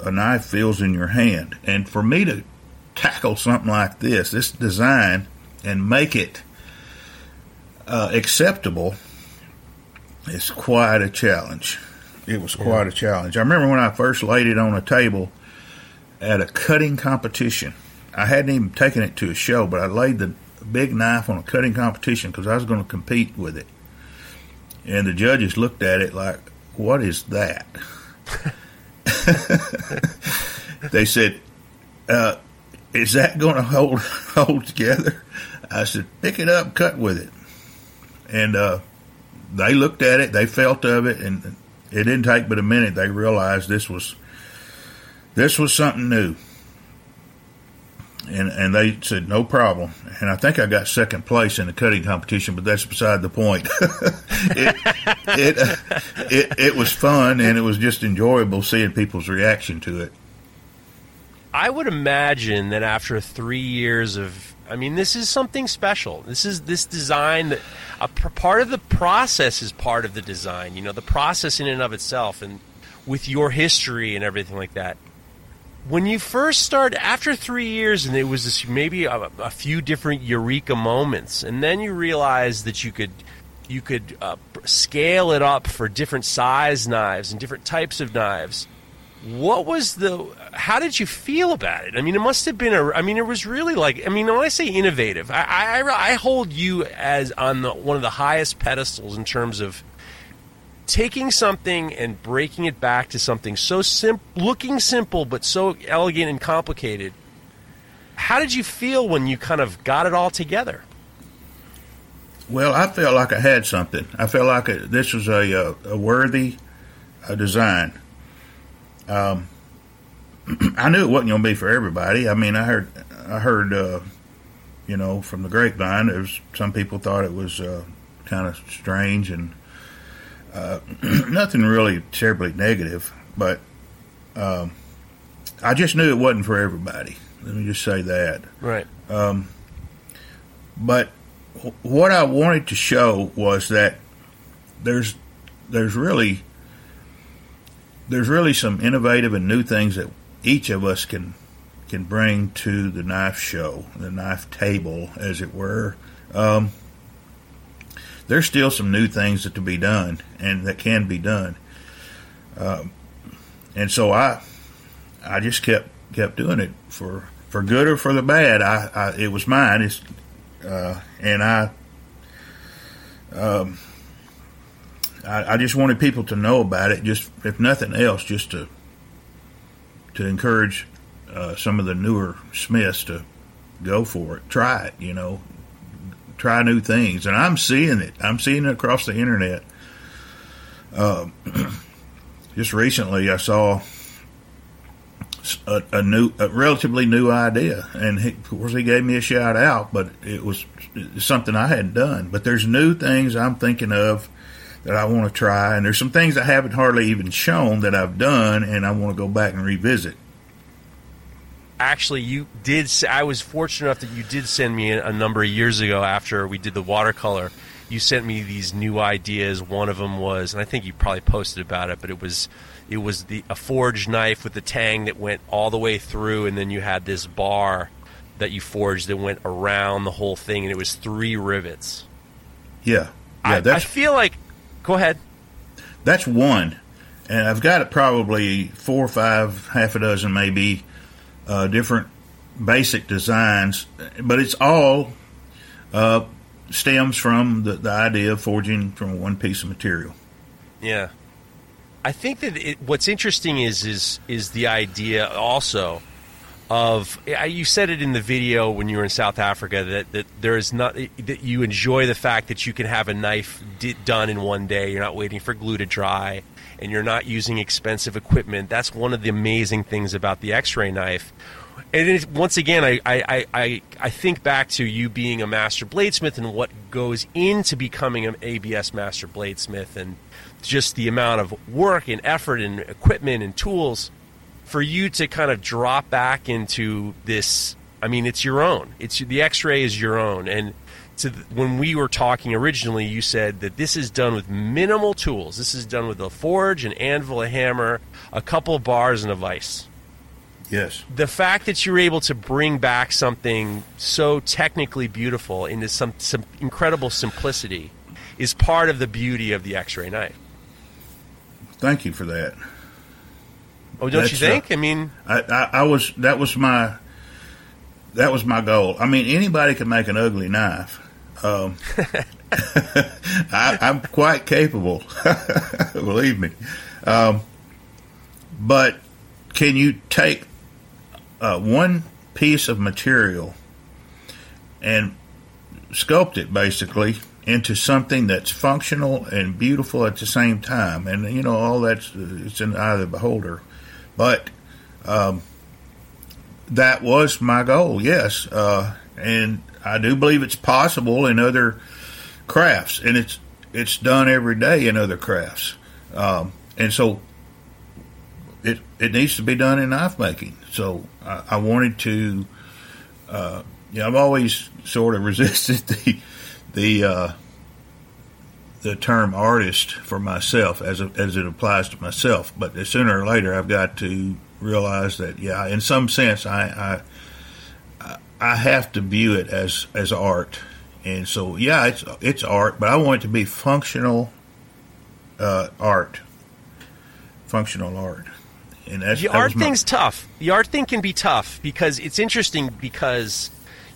a knife feels in your hand. And for me to tackle something like this, this design, and make it uh, acceptable is quite a challenge. It was quite yeah. a challenge. I remember when I first laid it on a table at a cutting competition. I hadn't even taken it to a show, but I laid the big knife on a cutting competition because I was going to compete with it. And the judges looked at it like, "What is that?" they said, uh, "Is that going to hold hold together?" I said, "Pick it up, cut with it." And uh, they looked at it, they felt of it, and it didn't take but a minute. They realized this was this was something new, and and they said no problem. And I think I got second place in the cutting competition, but that's beside the point. it, it, uh, it it was fun, and it was just enjoyable seeing people's reaction to it. I would imagine that after three years of, I mean, this is something special. This is this design that a part of the process is part of the design. You know, the process in and of itself, and with your history and everything like that. When you first started, after three years, and it was this, maybe a, a few different eureka moments, and then you realized that you could you could uh, scale it up for different size knives and different types of knives. What was the? How did you feel about it? I mean, it must have been a. I mean, it was really like. I mean, when I say innovative, I I, I hold you as on the, one of the highest pedestals in terms of taking something and breaking it back to something so simple, looking simple but so elegant and complicated. How did you feel when you kind of got it all together? Well, I felt like I had something. I felt like a, this was a, a, a worthy a design. Um, I knew it wasn't going to be for everybody. I mean, I heard, I heard, uh, you know, from the grapevine, there was some people thought it was uh, kind of strange and uh, nothing really terribly negative, but um, I just knew it wasn't for everybody. Let me just say that. Right. Um, but what I wanted to show was that there's there's really there's really some innovative and new things that each of us can can bring to the knife show, the knife table, as it were. Um, there's still some new things that to be done and that can be done. Um, and so I I just kept kept doing it for for good or for the bad. I, I it was mine. It's uh, and I, um, I, I just wanted people to know about it. Just if nothing else, just to to encourage uh, some of the newer Smiths to go for it, try it. You know, try new things, and I'm seeing it. I'm seeing it across the internet. Uh, just recently, I saw a, a, new, a relatively new idea, and he, of course he gave me a shout out, but it was something I hadn't done. But there's new things I'm thinking of that I want to try, and there's some things I haven't hardly even shown that I've done, and I want to go back and revisit. Actually, you did. I was fortunate enough that you did send me a number of years ago after we did the watercolor. You sent me these new ideas. One of them was, and I think you probably posted about it, but it was it was the a forged knife with the tang that went all the way through, and then you had this bar that you forged that went around the whole thing, and it was three rivets. Yeah, yeah. I, I feel like. Go ahead. That's one, and I've got probably four or five, half a dozen maybe, uh, different basic designs, but it's all uh, stems from the, the idea of forging from one piece of material. Yeah. I think that it, what's interesting is is is the idea also of you said it in the video when you were in South Africa that, that there is not that you enjoy the fact that you can have a knife d- done in one day. You're not waiting for glue to dry, and you're not using expensive equipment. That's one of the amazing things about the X-ray knife. And it, once again, I, I, I, I think back to you being a master bladesmith and what goes into becoming an ABS master bladesmith and just the amount of work and effort and equipment and tools for you to kind of drop back into this I mean it's your own. It's the x-ray is your own and to when we were talking originally you said that this is done with minimal tools. This is done with a forge, an anvil, a hammer, a couple of bars and a vise. Yes. The fact that you're able to bring back something so technically beautiful into some some incredible simplicity is part of the beauty of the x-ray knife. Thank you for that. Oh, don't you think? Uh, I mean, I, I, I, was that was my that was my goal. I mean, anybody can make an ugly knife. Um, I, am quite capable, believe me. Um, but can you take uh, one piece of material and sculpt it basically into something that's functional and beautiful at the same time. And you know, all that's it's in the eye of the beholder. But um, that was my goal, yes. Uh, and I do believe it's possible in other crafts, and it's it's done every day in other crafts. Um, and so, it it needs to be done in knife making. So I, I wanted to. Uh, yeah, I've always sort of resisted the the uh, the term artist for myself as a, as it applies to myself. But sooner or later, I've got to realize that yeah, in some sense, I I, I have to view it as as art. And so yeah, it's it's art, but I want it to be functional uh, art, functional art. And that's, the that art thing's tough. The art thing can be tough because it's interesting because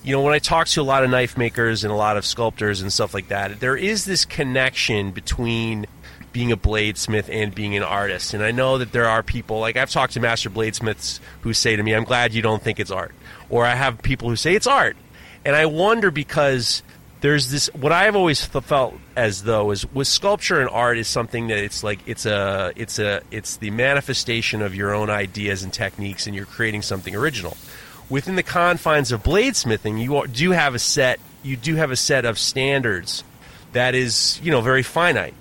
you know, when I talk to a lot of knife makers and a lot of sculptors and stuff like that, there is this connection between being a bladesmith and being an artist. And I know that there are people, like I've talked to master bladesmiths who say to me, I'm glad you don't think it's art. Or I have people who say it's art. And I wonder because there's this, what I've always felt as though is with sculpture and art is something that it's like, it's a, it's a, it's the manifestation of your own ideas and techniques and you're creating something original within the confines of bladesmithing, you do have a set. You do have a set of standards that is, you know, very finite.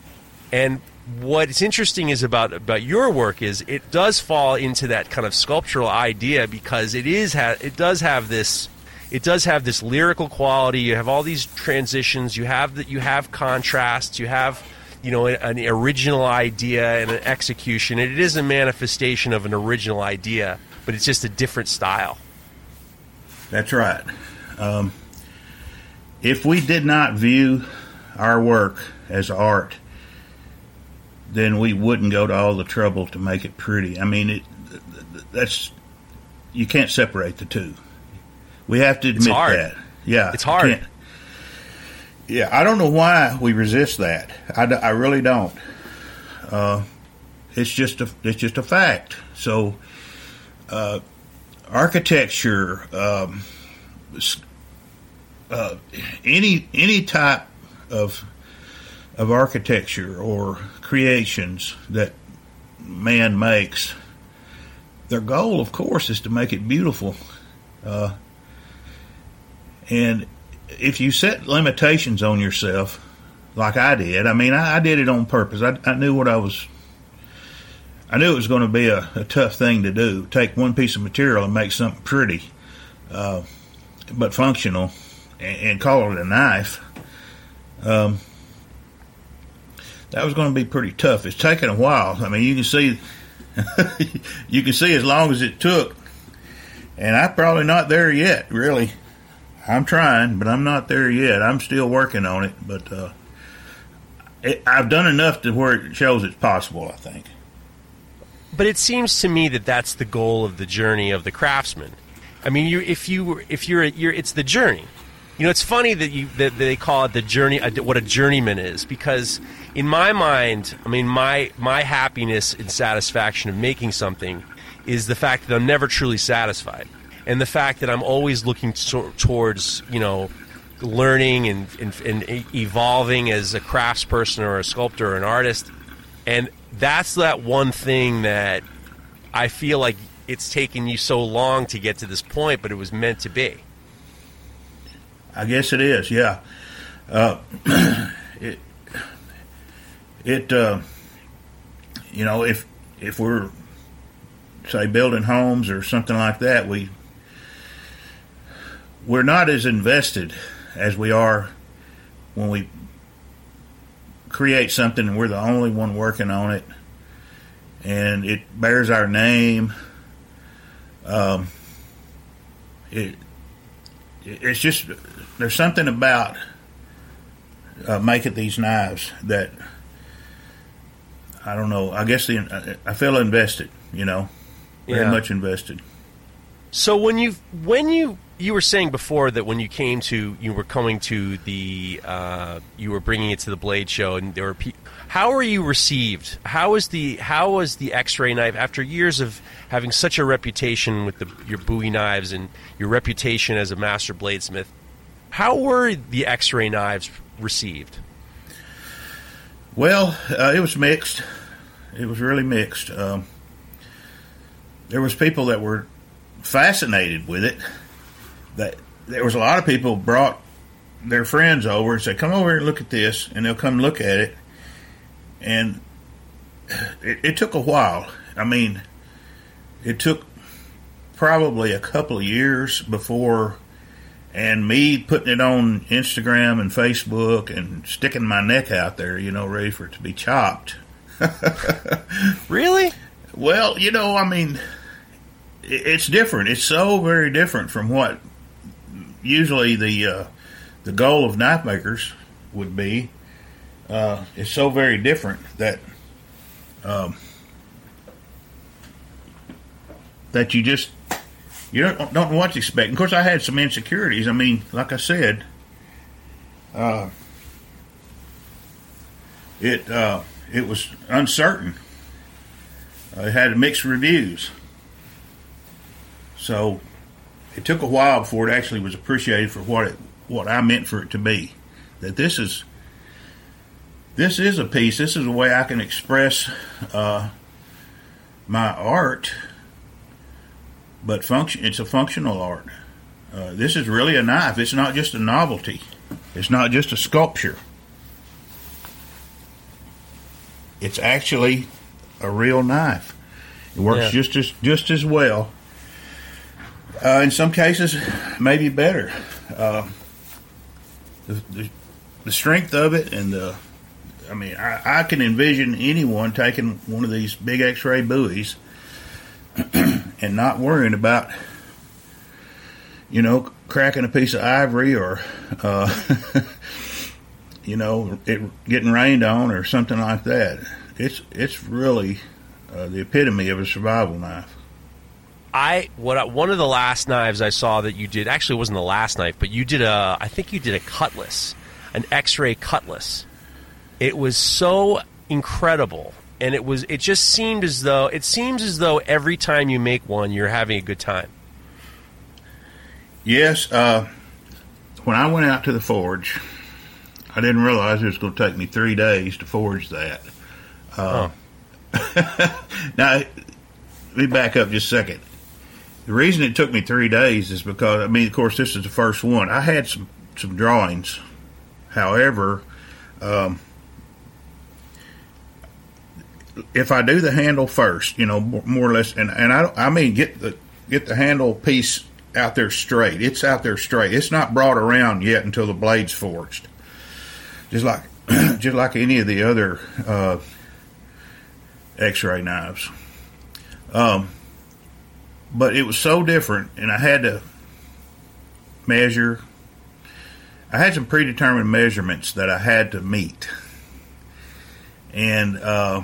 And what's interesting is about about your work is it does fall into that kind of sculptural idea because it is ha- it does have this it does have this lyrical quality. You have all these transitions. You have that. You have contrasts. You have you know an original idea and an execution. It is a manifestation of an original idea, but it's just a different style. That's right. Um, if we did not view our work as art, then we wouldn't go to all the trouble to make it pretty. I mean, it, that's you can't separate the two. We have to admit that. Yeah, it's hard. Yeah, I don't know why we resist that. I, I really don't. Uh, it's just a it's just a fact. So, uh, architecture, um, uh, any any type of of architecture or creations that man makes, their goal, of course, is to make it beautiful. Uh, and if you set limitations on yourself, like I did, I mean, I, I did it on purpose. I, I knew what I was I knew it was going to be a, a, tough thing to do. Take one piece of material and make something pretty, uh, but functional, and, and, call it a knife. Um, that was going to be pretty tough. It's taken a while. I mean, you can see, you can see as long as it took, and I'm probably not there yet. Really, I'm trying, but I'm not there yet. I'm still working on it, but uh, it, I've done enough to where it shows it's possible. I think. But it seems to me that that's the goal of the journey of the craftsman. I mean, you if you if you're you're it's the journey. You know, it's funny that you that they call it the journey what a journeyman is because in my mind, I mean my my happiness and satisfaction of making something is the fact that I'm never truly satisfied. And the fact that I'm always looking to, towards, you know, learning and, and, and evolving as a craftsperson or a sculptor or an artist. And that's that one thing that I feel like it's taken you so long to get to this point, but it was meant to be. I guess it is, yeah. Uh, it, it, uh, you know, if if we're say building homes or something like that, we we're not as invested as we are when we create something and we're the only one working on it and it bears our name um, it it's just there's something about uh, making these knives that I don't know. I guess the I feel invested. You know, very yeah. much invested. So when you when you you were saying before that when you came to you were coming to the uh, you were bringing it to the blade show and there were pe- how were you received? How was the how was the x-ray knife after years of having such a reputation with the, your bowie knives and your reputation as a master bladesmith how were the x-ray knives received? Well uh, it was mixed. It was really mixed. Um, there was people that were fascinated with it that there was a lot of people brought their friends over and said, "Come over here and look at this," and they'll come look at it. And it, it took a while. I mean, it took probably a couple of years before, and me putting it on Instagram and Facebook and sticking my neck out there, you know, ready for it to be chopped. really? Well, you know, I mean, it's different. It's so very different from what usually the uh, the goal of knife makers would be. Uh, it's so very different that um, that you just you don't don't know what to expect. Of course, I had some insecurities. I mean, like I said, uh, it uh, it was uncertain. I had mixed reviews, so it took a while before it actually was appreciated for what it what I meant for it to be. That this is this is a piece. This is a way I can express uh, my art but function. It's a functional art. Uh, this is really a knife. It's not just a novelty. It's not just a sculpture. It's actually a real knife. It works yeah. just as just as well. Uh, in some cases, maybe better. Uh, the, the, the, strength of it and the, I mean, I, I can envision anyone taking one of these big X-ray bowies and not worrying about, you know, cracking a piece of ivory or, uh, you know, it getting rained on or something like that. It's it's really uh, the epitome of a survival knife. I what one of the last knives I saw that you did actually wasn't the last knife, but you did a I think you did a cutlass, an X-ray cutlass. It was so incredible and it was it just seemed as though it seems as though every time you make one you're having a good time yes uh, when i went out to the forge i didn't realize it was going to take me three days to forge that uh, oh. now let me back up just a second the reason it took me three days is because i mean of course this is the first one i had some some drawings however um, if I do the handle first, you know, more or less, and, and I, I mean, get the get the handle piece out there straight. It's out there straight. It's not brought around yet until the blade's forged. Just like just like any of the other uh, X-ray knives. Um, but it was so different, and I had to measure. I had some predetermined measurements that I had to meet, and uh,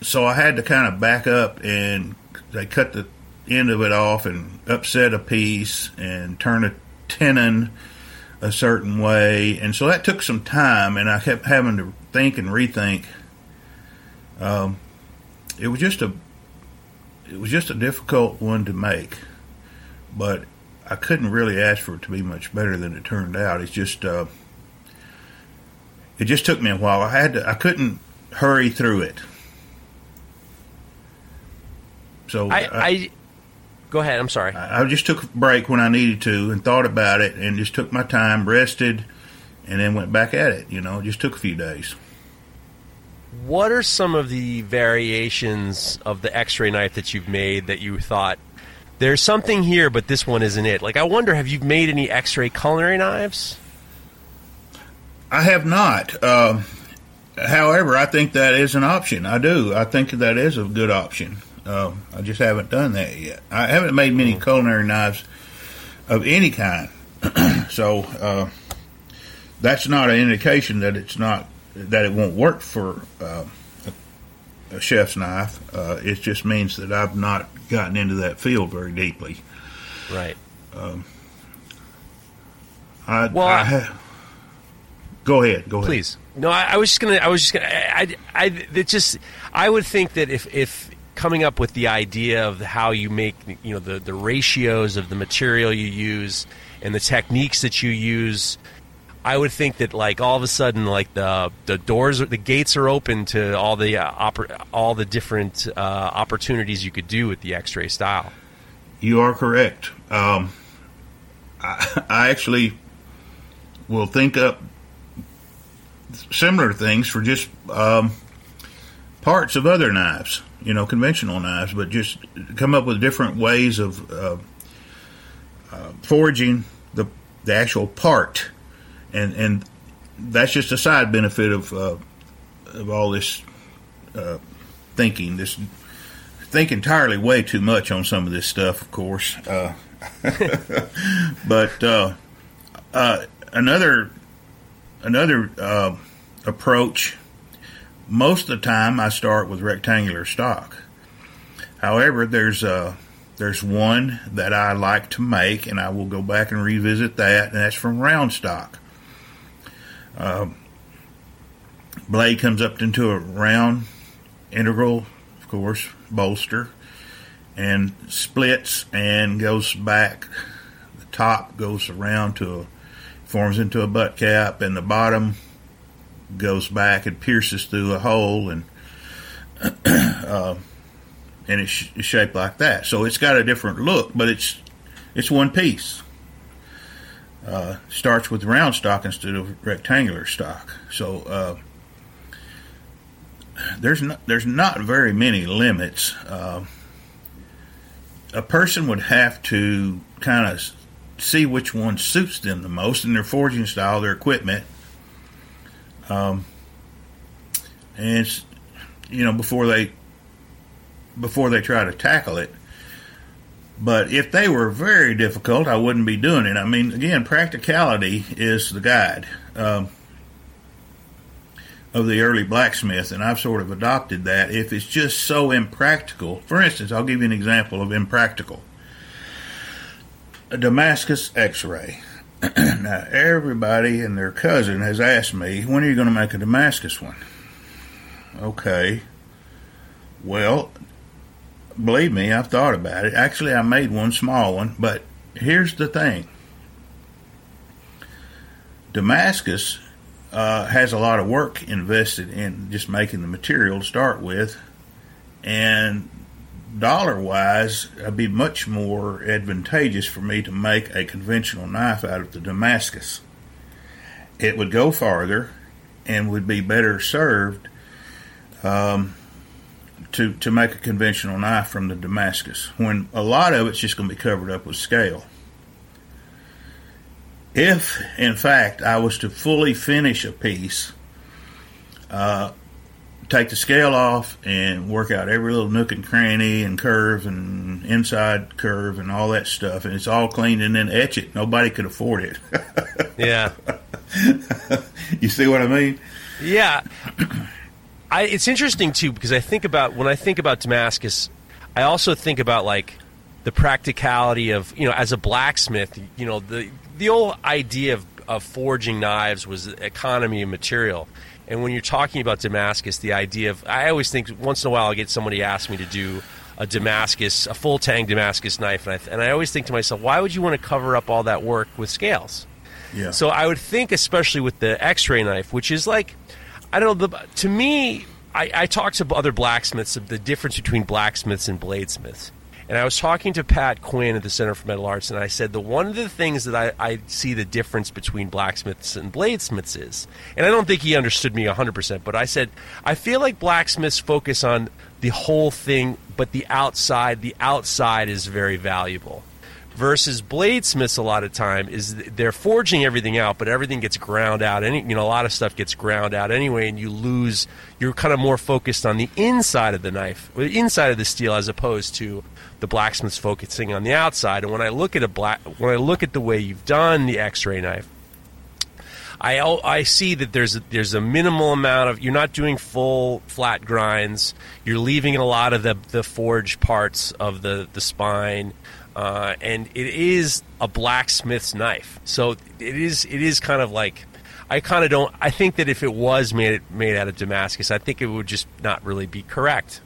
so I had to kind of back up and they cut the end of it off and upset a piece and turn a tenon a certain way, and so that took some time, and I kept having to think and rethink. Um, it was just a it was just a difficult one to make, but I couldn't really ask for it to be much better than it turned out. It's just uh, it just took me a while. I had to I couldn't hurry through it. So I, I, I go ahead. I'm sorry. I, I just took a break when I needed to and thought about it and just took my time, rested, and then went back at it. You know, it just took a few days. What are some of the variations of the X-ray knife that you've made that you thought there's something here, but this one isn't it? Like, I wonder, have you made any X-ray culinary knives? I have not. Uh, however, I think that is an option. I do. I think that is a good option. Uh, I just haven't done that yet. I haven't made many mm. culinary knives of any kind, so uh, that's not an indication that it's not that it won't work for uh, a, chef's knife. Uh, it just means that I've not gotten into that field very deeply. Right. Um, I, well, I ha- go ahead. Go ahead. Please. No, I, I was just gonna. I was just gonna. I, I, it just. I would think that if if coming up with the idea of how you make you know the, the ratios of the material you use and the techniques that you use I would think that like all of a sudden like the the doors the gates are open to all the uh, oper- all the different uh, opportunities you could do with the X-ray style. You are correct. Um, I, I, actually will think up similar things for just um, parts of other knives you know, conventional knives, but just come up with different ways of uh, uh, forging the the actual part, and and that's just a side benefit of uh, of all this uh, thinking. This think entirely way too much on some of this stuff, of course. Uh, but uh, uh, another another uh, approach. Most of the time, I start with rectangular stock. However, there's uh, there's one that I like to make, and I will go back and revisit that, and that's from round stock. Uh, blade comes up into a round integral, of course, bolster, and splits and goes back. The top goes around to a, forms into a butt cap, and the bottom goes back and pierces through a hole, and uh, and it's shaped like that. So it's got a different look, but it's it's one piece. Uh, starts with round stock instead of rectangular stock. So uh, there's not there's not very many limits. Uh, a person would have to kind of see which one suits them the most in their forging style, their equipment, um, and you know before they before they try to tackle it. But if they were very difficult, I wouldn't be doing it. I mean, again, practicality is the guide um, of the early blacksmith, and I've sort of adopted that. If it's just so impractical, for instance, I'll give you an example of impractical a Damascus x ray. now, everybody and their cousin has asked me, when are you going to make a Damascus one? Okay. Well, believe me, I've thought about it. Actually, I made one small one, but here's the thing Damascus uh, has a lot of work invested in just making the material to start with, and dollar wise, it'd be much more advantageous for me to make a conventional knife out of the Damascus. It would go farther and would be better served. Um, to, to make a conventional knife from the Damascus when a lot of it's just going to be covered up with scale. If, in fact, I was to fully finish a piece, uh, take the scale off and work out every little nook and cranny and curve and inside curve and all that stuff, and it's all clean and then etch it, nobody could afford it. yeah. you see what I mean? Yeah. I, it's interesting too because I think about when I think about Damascus, I also think about like the practicality of you know as a blacksmith, you know the the old idea of, of forging knives was economy of material. And when you're talking about Damascus, the idea of I always think once in a while I get somebody ask me to do a Damascus, a full tang Damascus knife, and I, and I always think to myself, why would you want to cover up all that work with scales? Yeah. So I would think, especially with the X-ray knife, which is like I don't know. The, to me, I, I talked to other blacksmiths of the difference between blacksmiths and bladesmiths. And I was talking to Pat Quinn at the Center for Metal Arts, and I said the one of the things that I, I see the difference between blacksmiths and bladesmiths is, and I don't think he understood me 100%, but I said, I feel like blacksmiths focus on the whole thing, but the outside, the outside is very valuable versus bladesmiths a lot of time is they're forging everything out but everything gets ground out any you know a lot of stuff gets ground out anyway and you lose you're kind of more focused on the inside of the knife the inside of the steel as opposed to the blacksmith's focusing on the outside and when i look at a black when i look at the way you've done the x-ray knife I, I see that there's a, there's a minimal amount of you're not doing full flat grinds. You're leaving a lot of the the forged parts of the the spine. Uh, and it is a blacksmith's knife. So it is it is kind of like I kind of don't. I think that if it was made made out of Damascus, I think it would just not really be correct.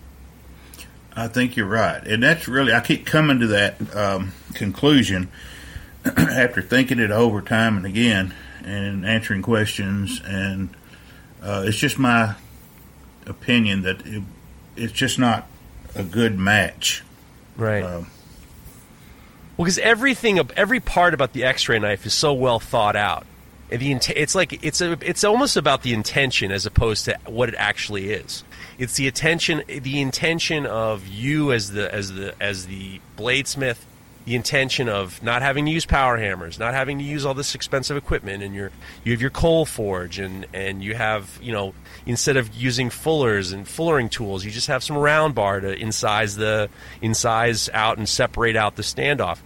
I think you're right, and that's really I keep coming to that um, conclusion after thinking it over time and again and answering questions, and uh, it's just my opinion that it, it's just not a good match. Right. Um, well, because everything, every part about the X-ray knife is so well thought out. And the it's like it's a it's almost about the intention as opposed to what it actually is. It's the attention the intention of you as the as the as the bladesmith the intention of not having to use power hammers, not having to use all this expensive equipment, and you you have your coal forge, and and you have you know instead of using fullers and fullering tools, you just have some round bar to incise the incise out and separate out the standoff.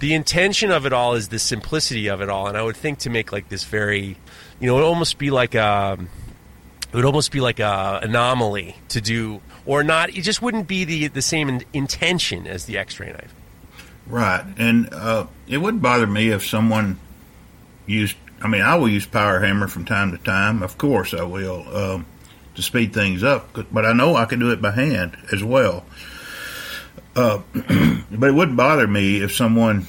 The intention of it all is the simplicity of it all, and I would think to make like this very, you know, it would almost be like a, it would almost be like a anomaly to do or not. It just wouldn't be the the same intention as the X-ray knife. Right, and uh, it wouldn't bother me if someone used. I mean, I will use power hammer from time to time. Of course, I will um, to speed things up. But I know I can do it by hand as well. Uh, but it wouldn't bother me if someone,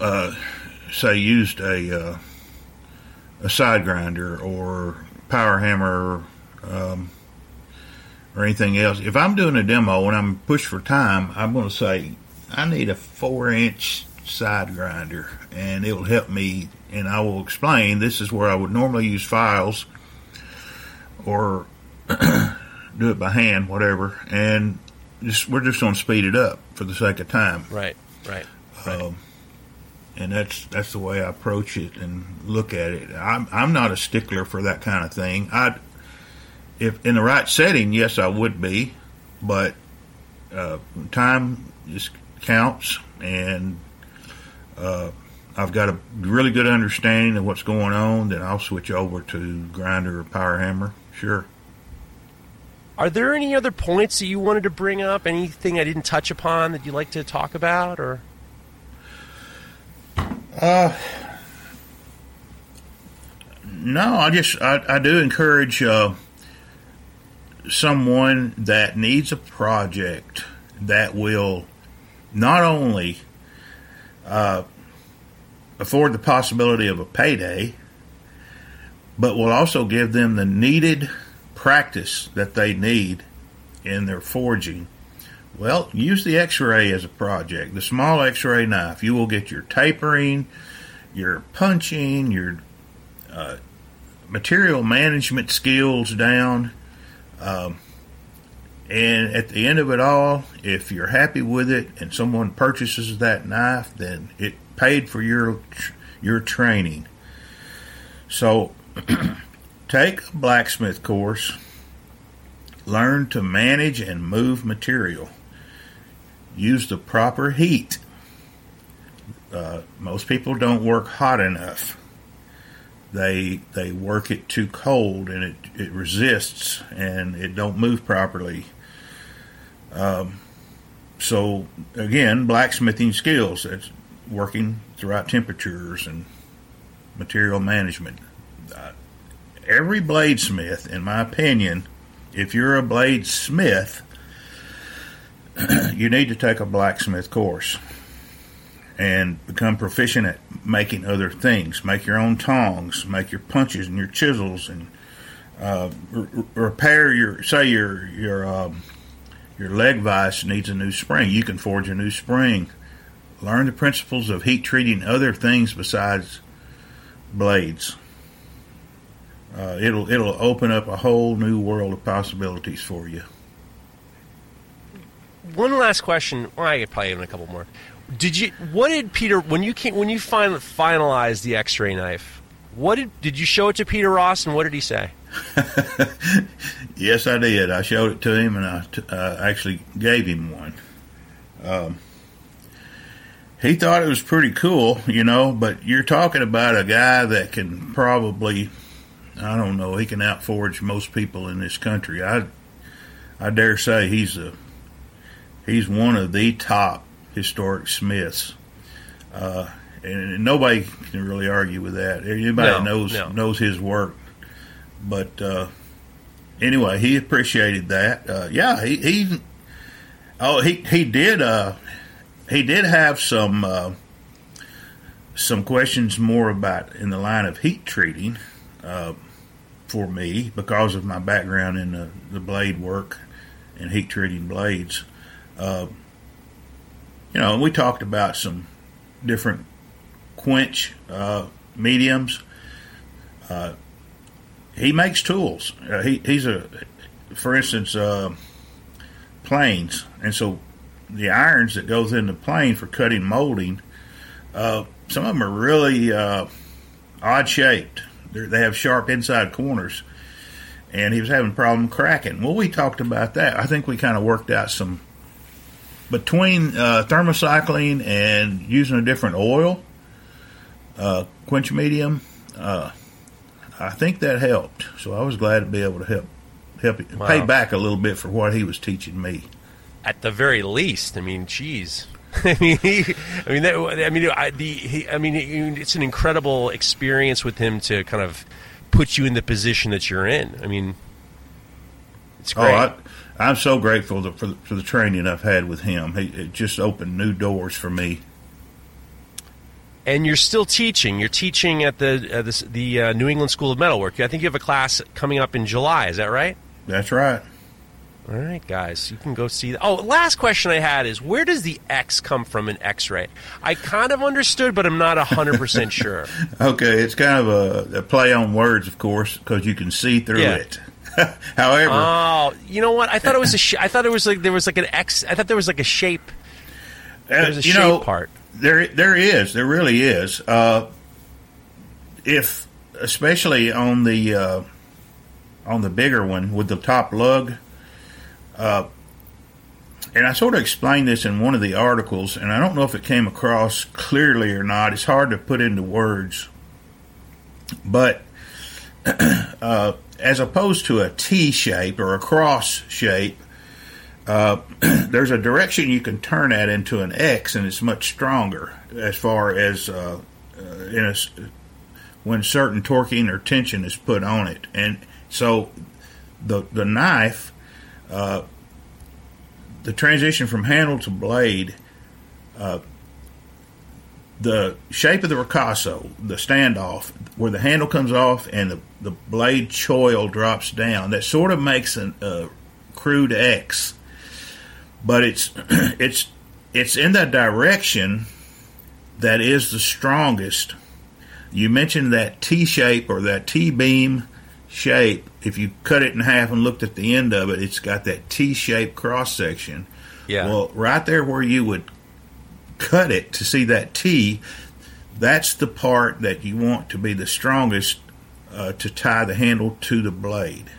uh, say, used a uh, a side grinder or power hammer. Um, or anything else. If I'm doing a demo and I'm pushed for time, I'm going to say I need a four inch side grinder, and it will help me. And I will explain this is where I would normally use files or do it by hand, whatever. And just we're just going to speed it up for the sake of time. Right. Right. right. Um, and that's that's the way I approach it and look at it. I'm I'm not a stickler for that kind of thing. I if in the right setting, yes, I would be, but uh, time just counts, and uh, I've got a really good understanding of what's going on. Then I'll switch over to grinder or power hammer. Sure. Are there any other points that you wanted to bring up? Anything I didn't touch upon that you'd like to talk about, or? Uh, no, I just I, I do encourage uh, someone that needs a project that will not only uh, afford the possibility of a payday, but will also give them the needed practice that they need in their forging. Well, use the x ray as a project, the small x ray knife. You will get your tapering, your punching, your uh, material management skills down um, and at the end of it all, if you're happy with it and someone purchases that knife, then it paid for your your training. So take a blacksmith course, learn to manage and move material, use the proper heat. Uh, most people don't work hot enough they they work it too cold and it, it resists and it don't move properly. Um, so again, blacksmithing skills. That's working the right temperatures and material management. Uh, every bladesmith, in my opinion, if you're a bladesmith, you need to take a blacksmith course and become proficient at making other things. Make your own tongs, make your punches and your chisels, and uh, r- repair your say your your um, your leg vise needs a new spring. You can forge a new spring. Learn the principles of heat treating other things besides blades. Uh, it'll it'll open up a whole new world of possibilities for you. One last question. Well, I probably have a couple more. Did you? What did Peter when you came when you finally finalized the X-ray knife? What did did you show it to Peter Ross and what did he say? yes, I did. I showed it to him and I uh, actually gave him one. Um, he thought it was pretty cool, you know. But you're talking about a guy that can probably, I don't know, he can outforge most people in this country. I, I dare say he's a, he's one of the top historic Smiths. Uh, and nobody can really argue with that. Anybody no, knows no. knows his work. But uh, anyway, he appreciated that. Uh, yeah, he, he oh he he did uh, he did have some uh, some questions more about in the line of heat treating uh, for me because of my background in the, the blade work and heat treating blades. You know, we talked about some different quench uh, mediums. Uh, he makes tools. Uh, he, he's a, for instance, uh, planes, and so the irons that goes in the plane for cutting molding. Uh, some of them are really uh, odd shaped. They're, they have sharp inside corners, and he was having a problem cracking. Well, we talked about that. I think we kind of worked out some between uh, thermocycling and using a different oil, uh, quench medium. Uh, I think that helped. So I was glad to be able to help help wow. pay back a little bit for what he was teaching me. At the very least, I mean, geez. I mean, he, I mean, that, I mean, I, the, he, I mean, it's an incredible experience with him to kind of put you in the position that you're in. I mean, it's great. Oh, I, am so grateful to, for, the, for the training I've had with him. He, it just opened new doors for me. And you're still teaching. You're teaching at the uh, the, the uh, New England School of Metalwork. I think you have a class coming up in July. Is that right? That's right. All right, guys, you can go see. That. Oh, last question I had is where does the X come from in X-ray? I kind of understood, but I'm not hundred percent sure. okay, it's kind of a, a, play on words, of course, because you can see through yeah. it. However, oh, you know what? I thought it was a. Sh- I thought it was like there was like an X. I thought there was like a shape. There was a you shape know, part. There, there is. There really is. Uh, if, especially on the uh, on the bigger one with the top lug uh, and I sort of explained this in one of the articles, and I don't know if it came across clearly or not. It's hard to put into words. But uh, as opposed to a T shape or a cross shape, uh, there's a direction you can turn that into an X, and it's much stronger as far as uh, uh in a, when certain torquing or tension is put on it. And so the the knife uh, the transition from handle to blade, uh, the shape of the ricasso, the standoff, where the handle comes off and the, the blade choil drops down, that sort of makes a uh, crude X. But it's it's it's in that direction that is the strongest. You mentioned that T shape or that T beam shape, if you cut it in half and looked at the end of it, it's got that T-shaped cross section. Yeah. Well, right there where you would cut it to see that T, that's the part that you want to be the strongest uh, to tie the handle to the blade.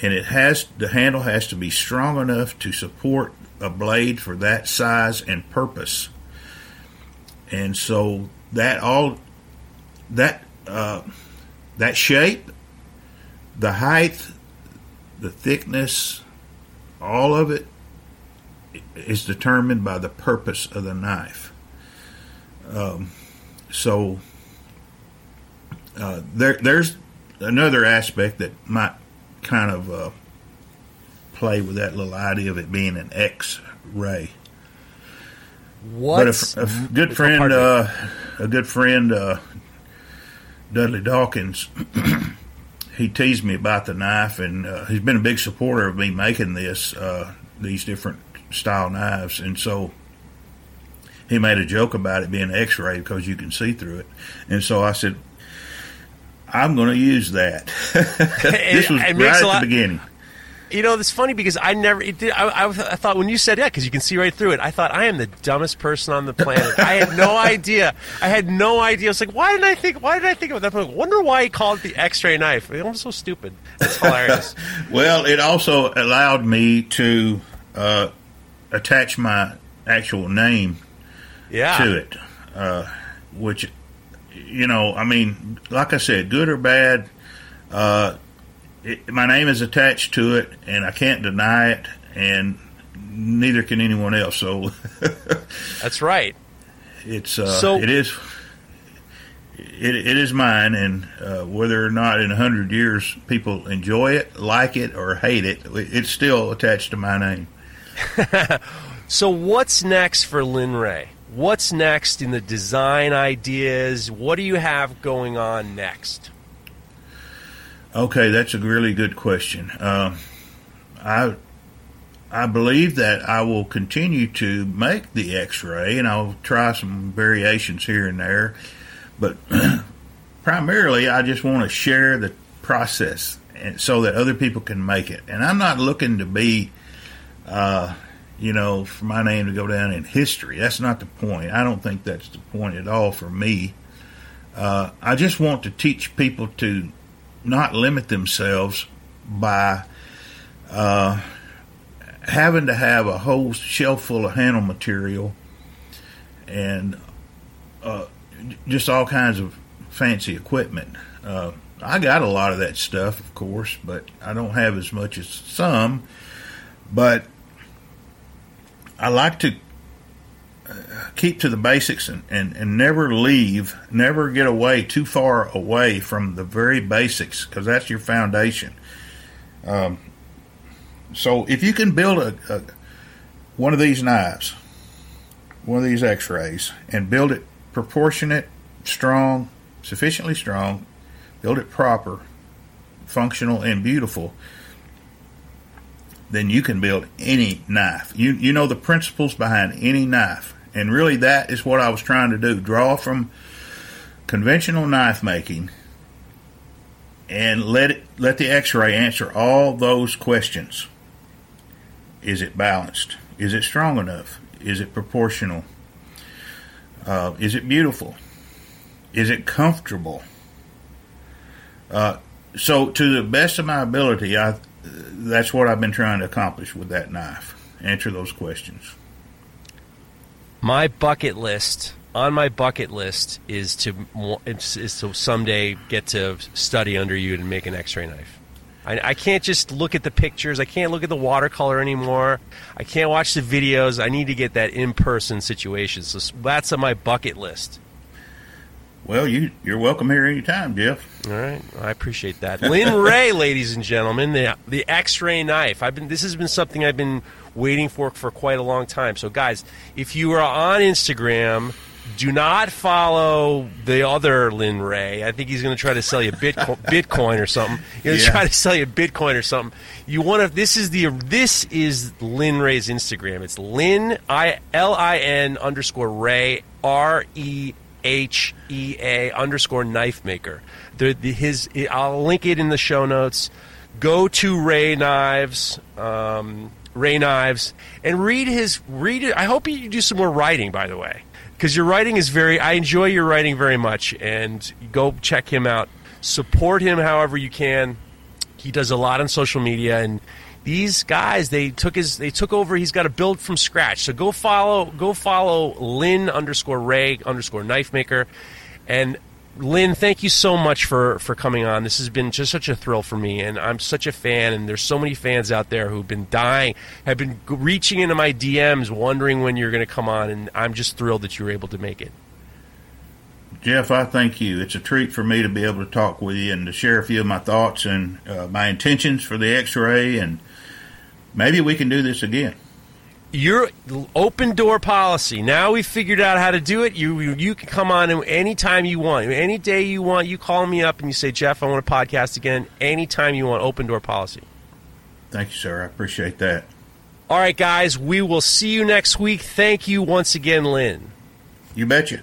And it has the handle has to be strong enough to support a blade for that size and purpose. And so that all that uh, that shape the height, the thickness, all of it is determined by the purpose of the knife. Um, so uh, there, there's another aspect that might kind of uh, play with that little idea of it being an X-ray. What? But a, a good friend, uh, a good friend, uh, Dudley Dawkins. he teased me about the knife, and uh, he's been a big supporter of me making this uh, these different style knives, and so he made a joke about it being X-ray because you can see through it, and so I said. I'm going to use that. this was right at the beginning. You know, it's funny because I never. Did, I, I, I, thought when you said yeah, because you can see right through it. I thought I am the dumbest person on the planet. I had no idea. I had no idea. I was like, why didn't I think? Why did I think of that? I wonder why he called it the X-ray knife. I'm so stupid. It's hilarious. well, it also allowed me to uh, attach my actual name yeah. to it, uh, which you know, I mean, like I said, good or bad. Uh, it, my name is attached to it, and I can't deny it, and neither can anyone else. So that's right. It's uh, so it is. It, it is mine, and uh, whether or not in a hundred years people enjoy it, like it, or hate it, it's still attached to my name. so, what's next for Lin Rhea? What's next in the design ideas? What do you have going on next? Okay, that's a really good question. Uh, I I believe that I will continue to make the X-ray, and I'll try some variations here and there. But primarily, I just want to share the process so that other people can make it. And I'm not looking to be, uh, you know, for my name to go down in history. That's not the point. I don't think that's the point at all for me. Uh, I just want to teach people to not limit themselves by uh, having to have a whole shelf full of handle material and uh, just all kinds of fancy equipment. Uh, I got a lot of that stuff, of course, but I don't have as much as some. But I like to uh, keep to the basics and, and, and never leave, never get away too far away from the very basics because that's your foundation. Um, so if you can build a, a one of these knives, one of these X-rays, and build it proportionate, strong, sufficiently strong, build it proper, functional, and beautiful, then you can build any knife. You you know the principles behind any knife, and really that is what I was trying to do: draw from conventional knife making and let it let the X-ray answer all those questions. Is it balanced? Is it strong enough? Is it proportional? Uh, is it beautiful? Is it comfortable? Uh, so, to the best of my ability, I that's what I've been trying to accomplish with that knife. Answer those questions. My bucket list on my bucket list is to is to someday get to study under you and make an X-ray knife. I, I, can't just look at the pictures. I can't look at the watercolor anymore. I can't watch the videos. I need to get that in-person situation. So that's on my bucket list. Well, you you're welcome here anytime, Jeff. All right, I appreciate that. Lin Rhea, ladies and gentlemen, the the X-ray knife. I've been this has been something I've been waiting for for quite a long time. So, guys, if you are on Instagram, do not follow the other Lin Rhea. I think he's going to try to sell you Bitcoin, Bitcoin or something. He's going to yeah. try to sell you Bitcoin or something. You want to? This is the this is Lin Rhea's Instagram. It's Lin I L I N underscore Rhea R E H E A underscore knife maker. The, the, his, I'll link it in the show notes. Go to Rhea Knives, um, Rhea Knives, and read his read it. I hope you do some more writing, by the way, because your writing is very. I enjoy your writing very much, and go check him out. Support him however you can. He does a lot on social media, and these guys they took his they took over he's got to build from scratch. So go follow go follow lin underscore rhea underscore knife maker. And lin thank you so much for for coming on. This has been just such a thrill for me and i'm such a fan and there's so many fans out there who've been dying have been reaching into my dms wondering when you're going to come on and i'm just thrilled that you were able to make it. Jeff, I thank you. It's a treat for me to be able to talk with you and to share a few of my thoughts and uh, my intentions for the X-ray and maybe we can do this again. Your open door policy. Now we figured out how to do it. You, you can come on anytime you want, any day you want. You call me up and you say, Jeff, I want a podcast again. Anytime you want. Open door policy. Thank you, sir. I appreciate that. All right, guys. We will see you next week. Thank you once again, Lin. You betcha.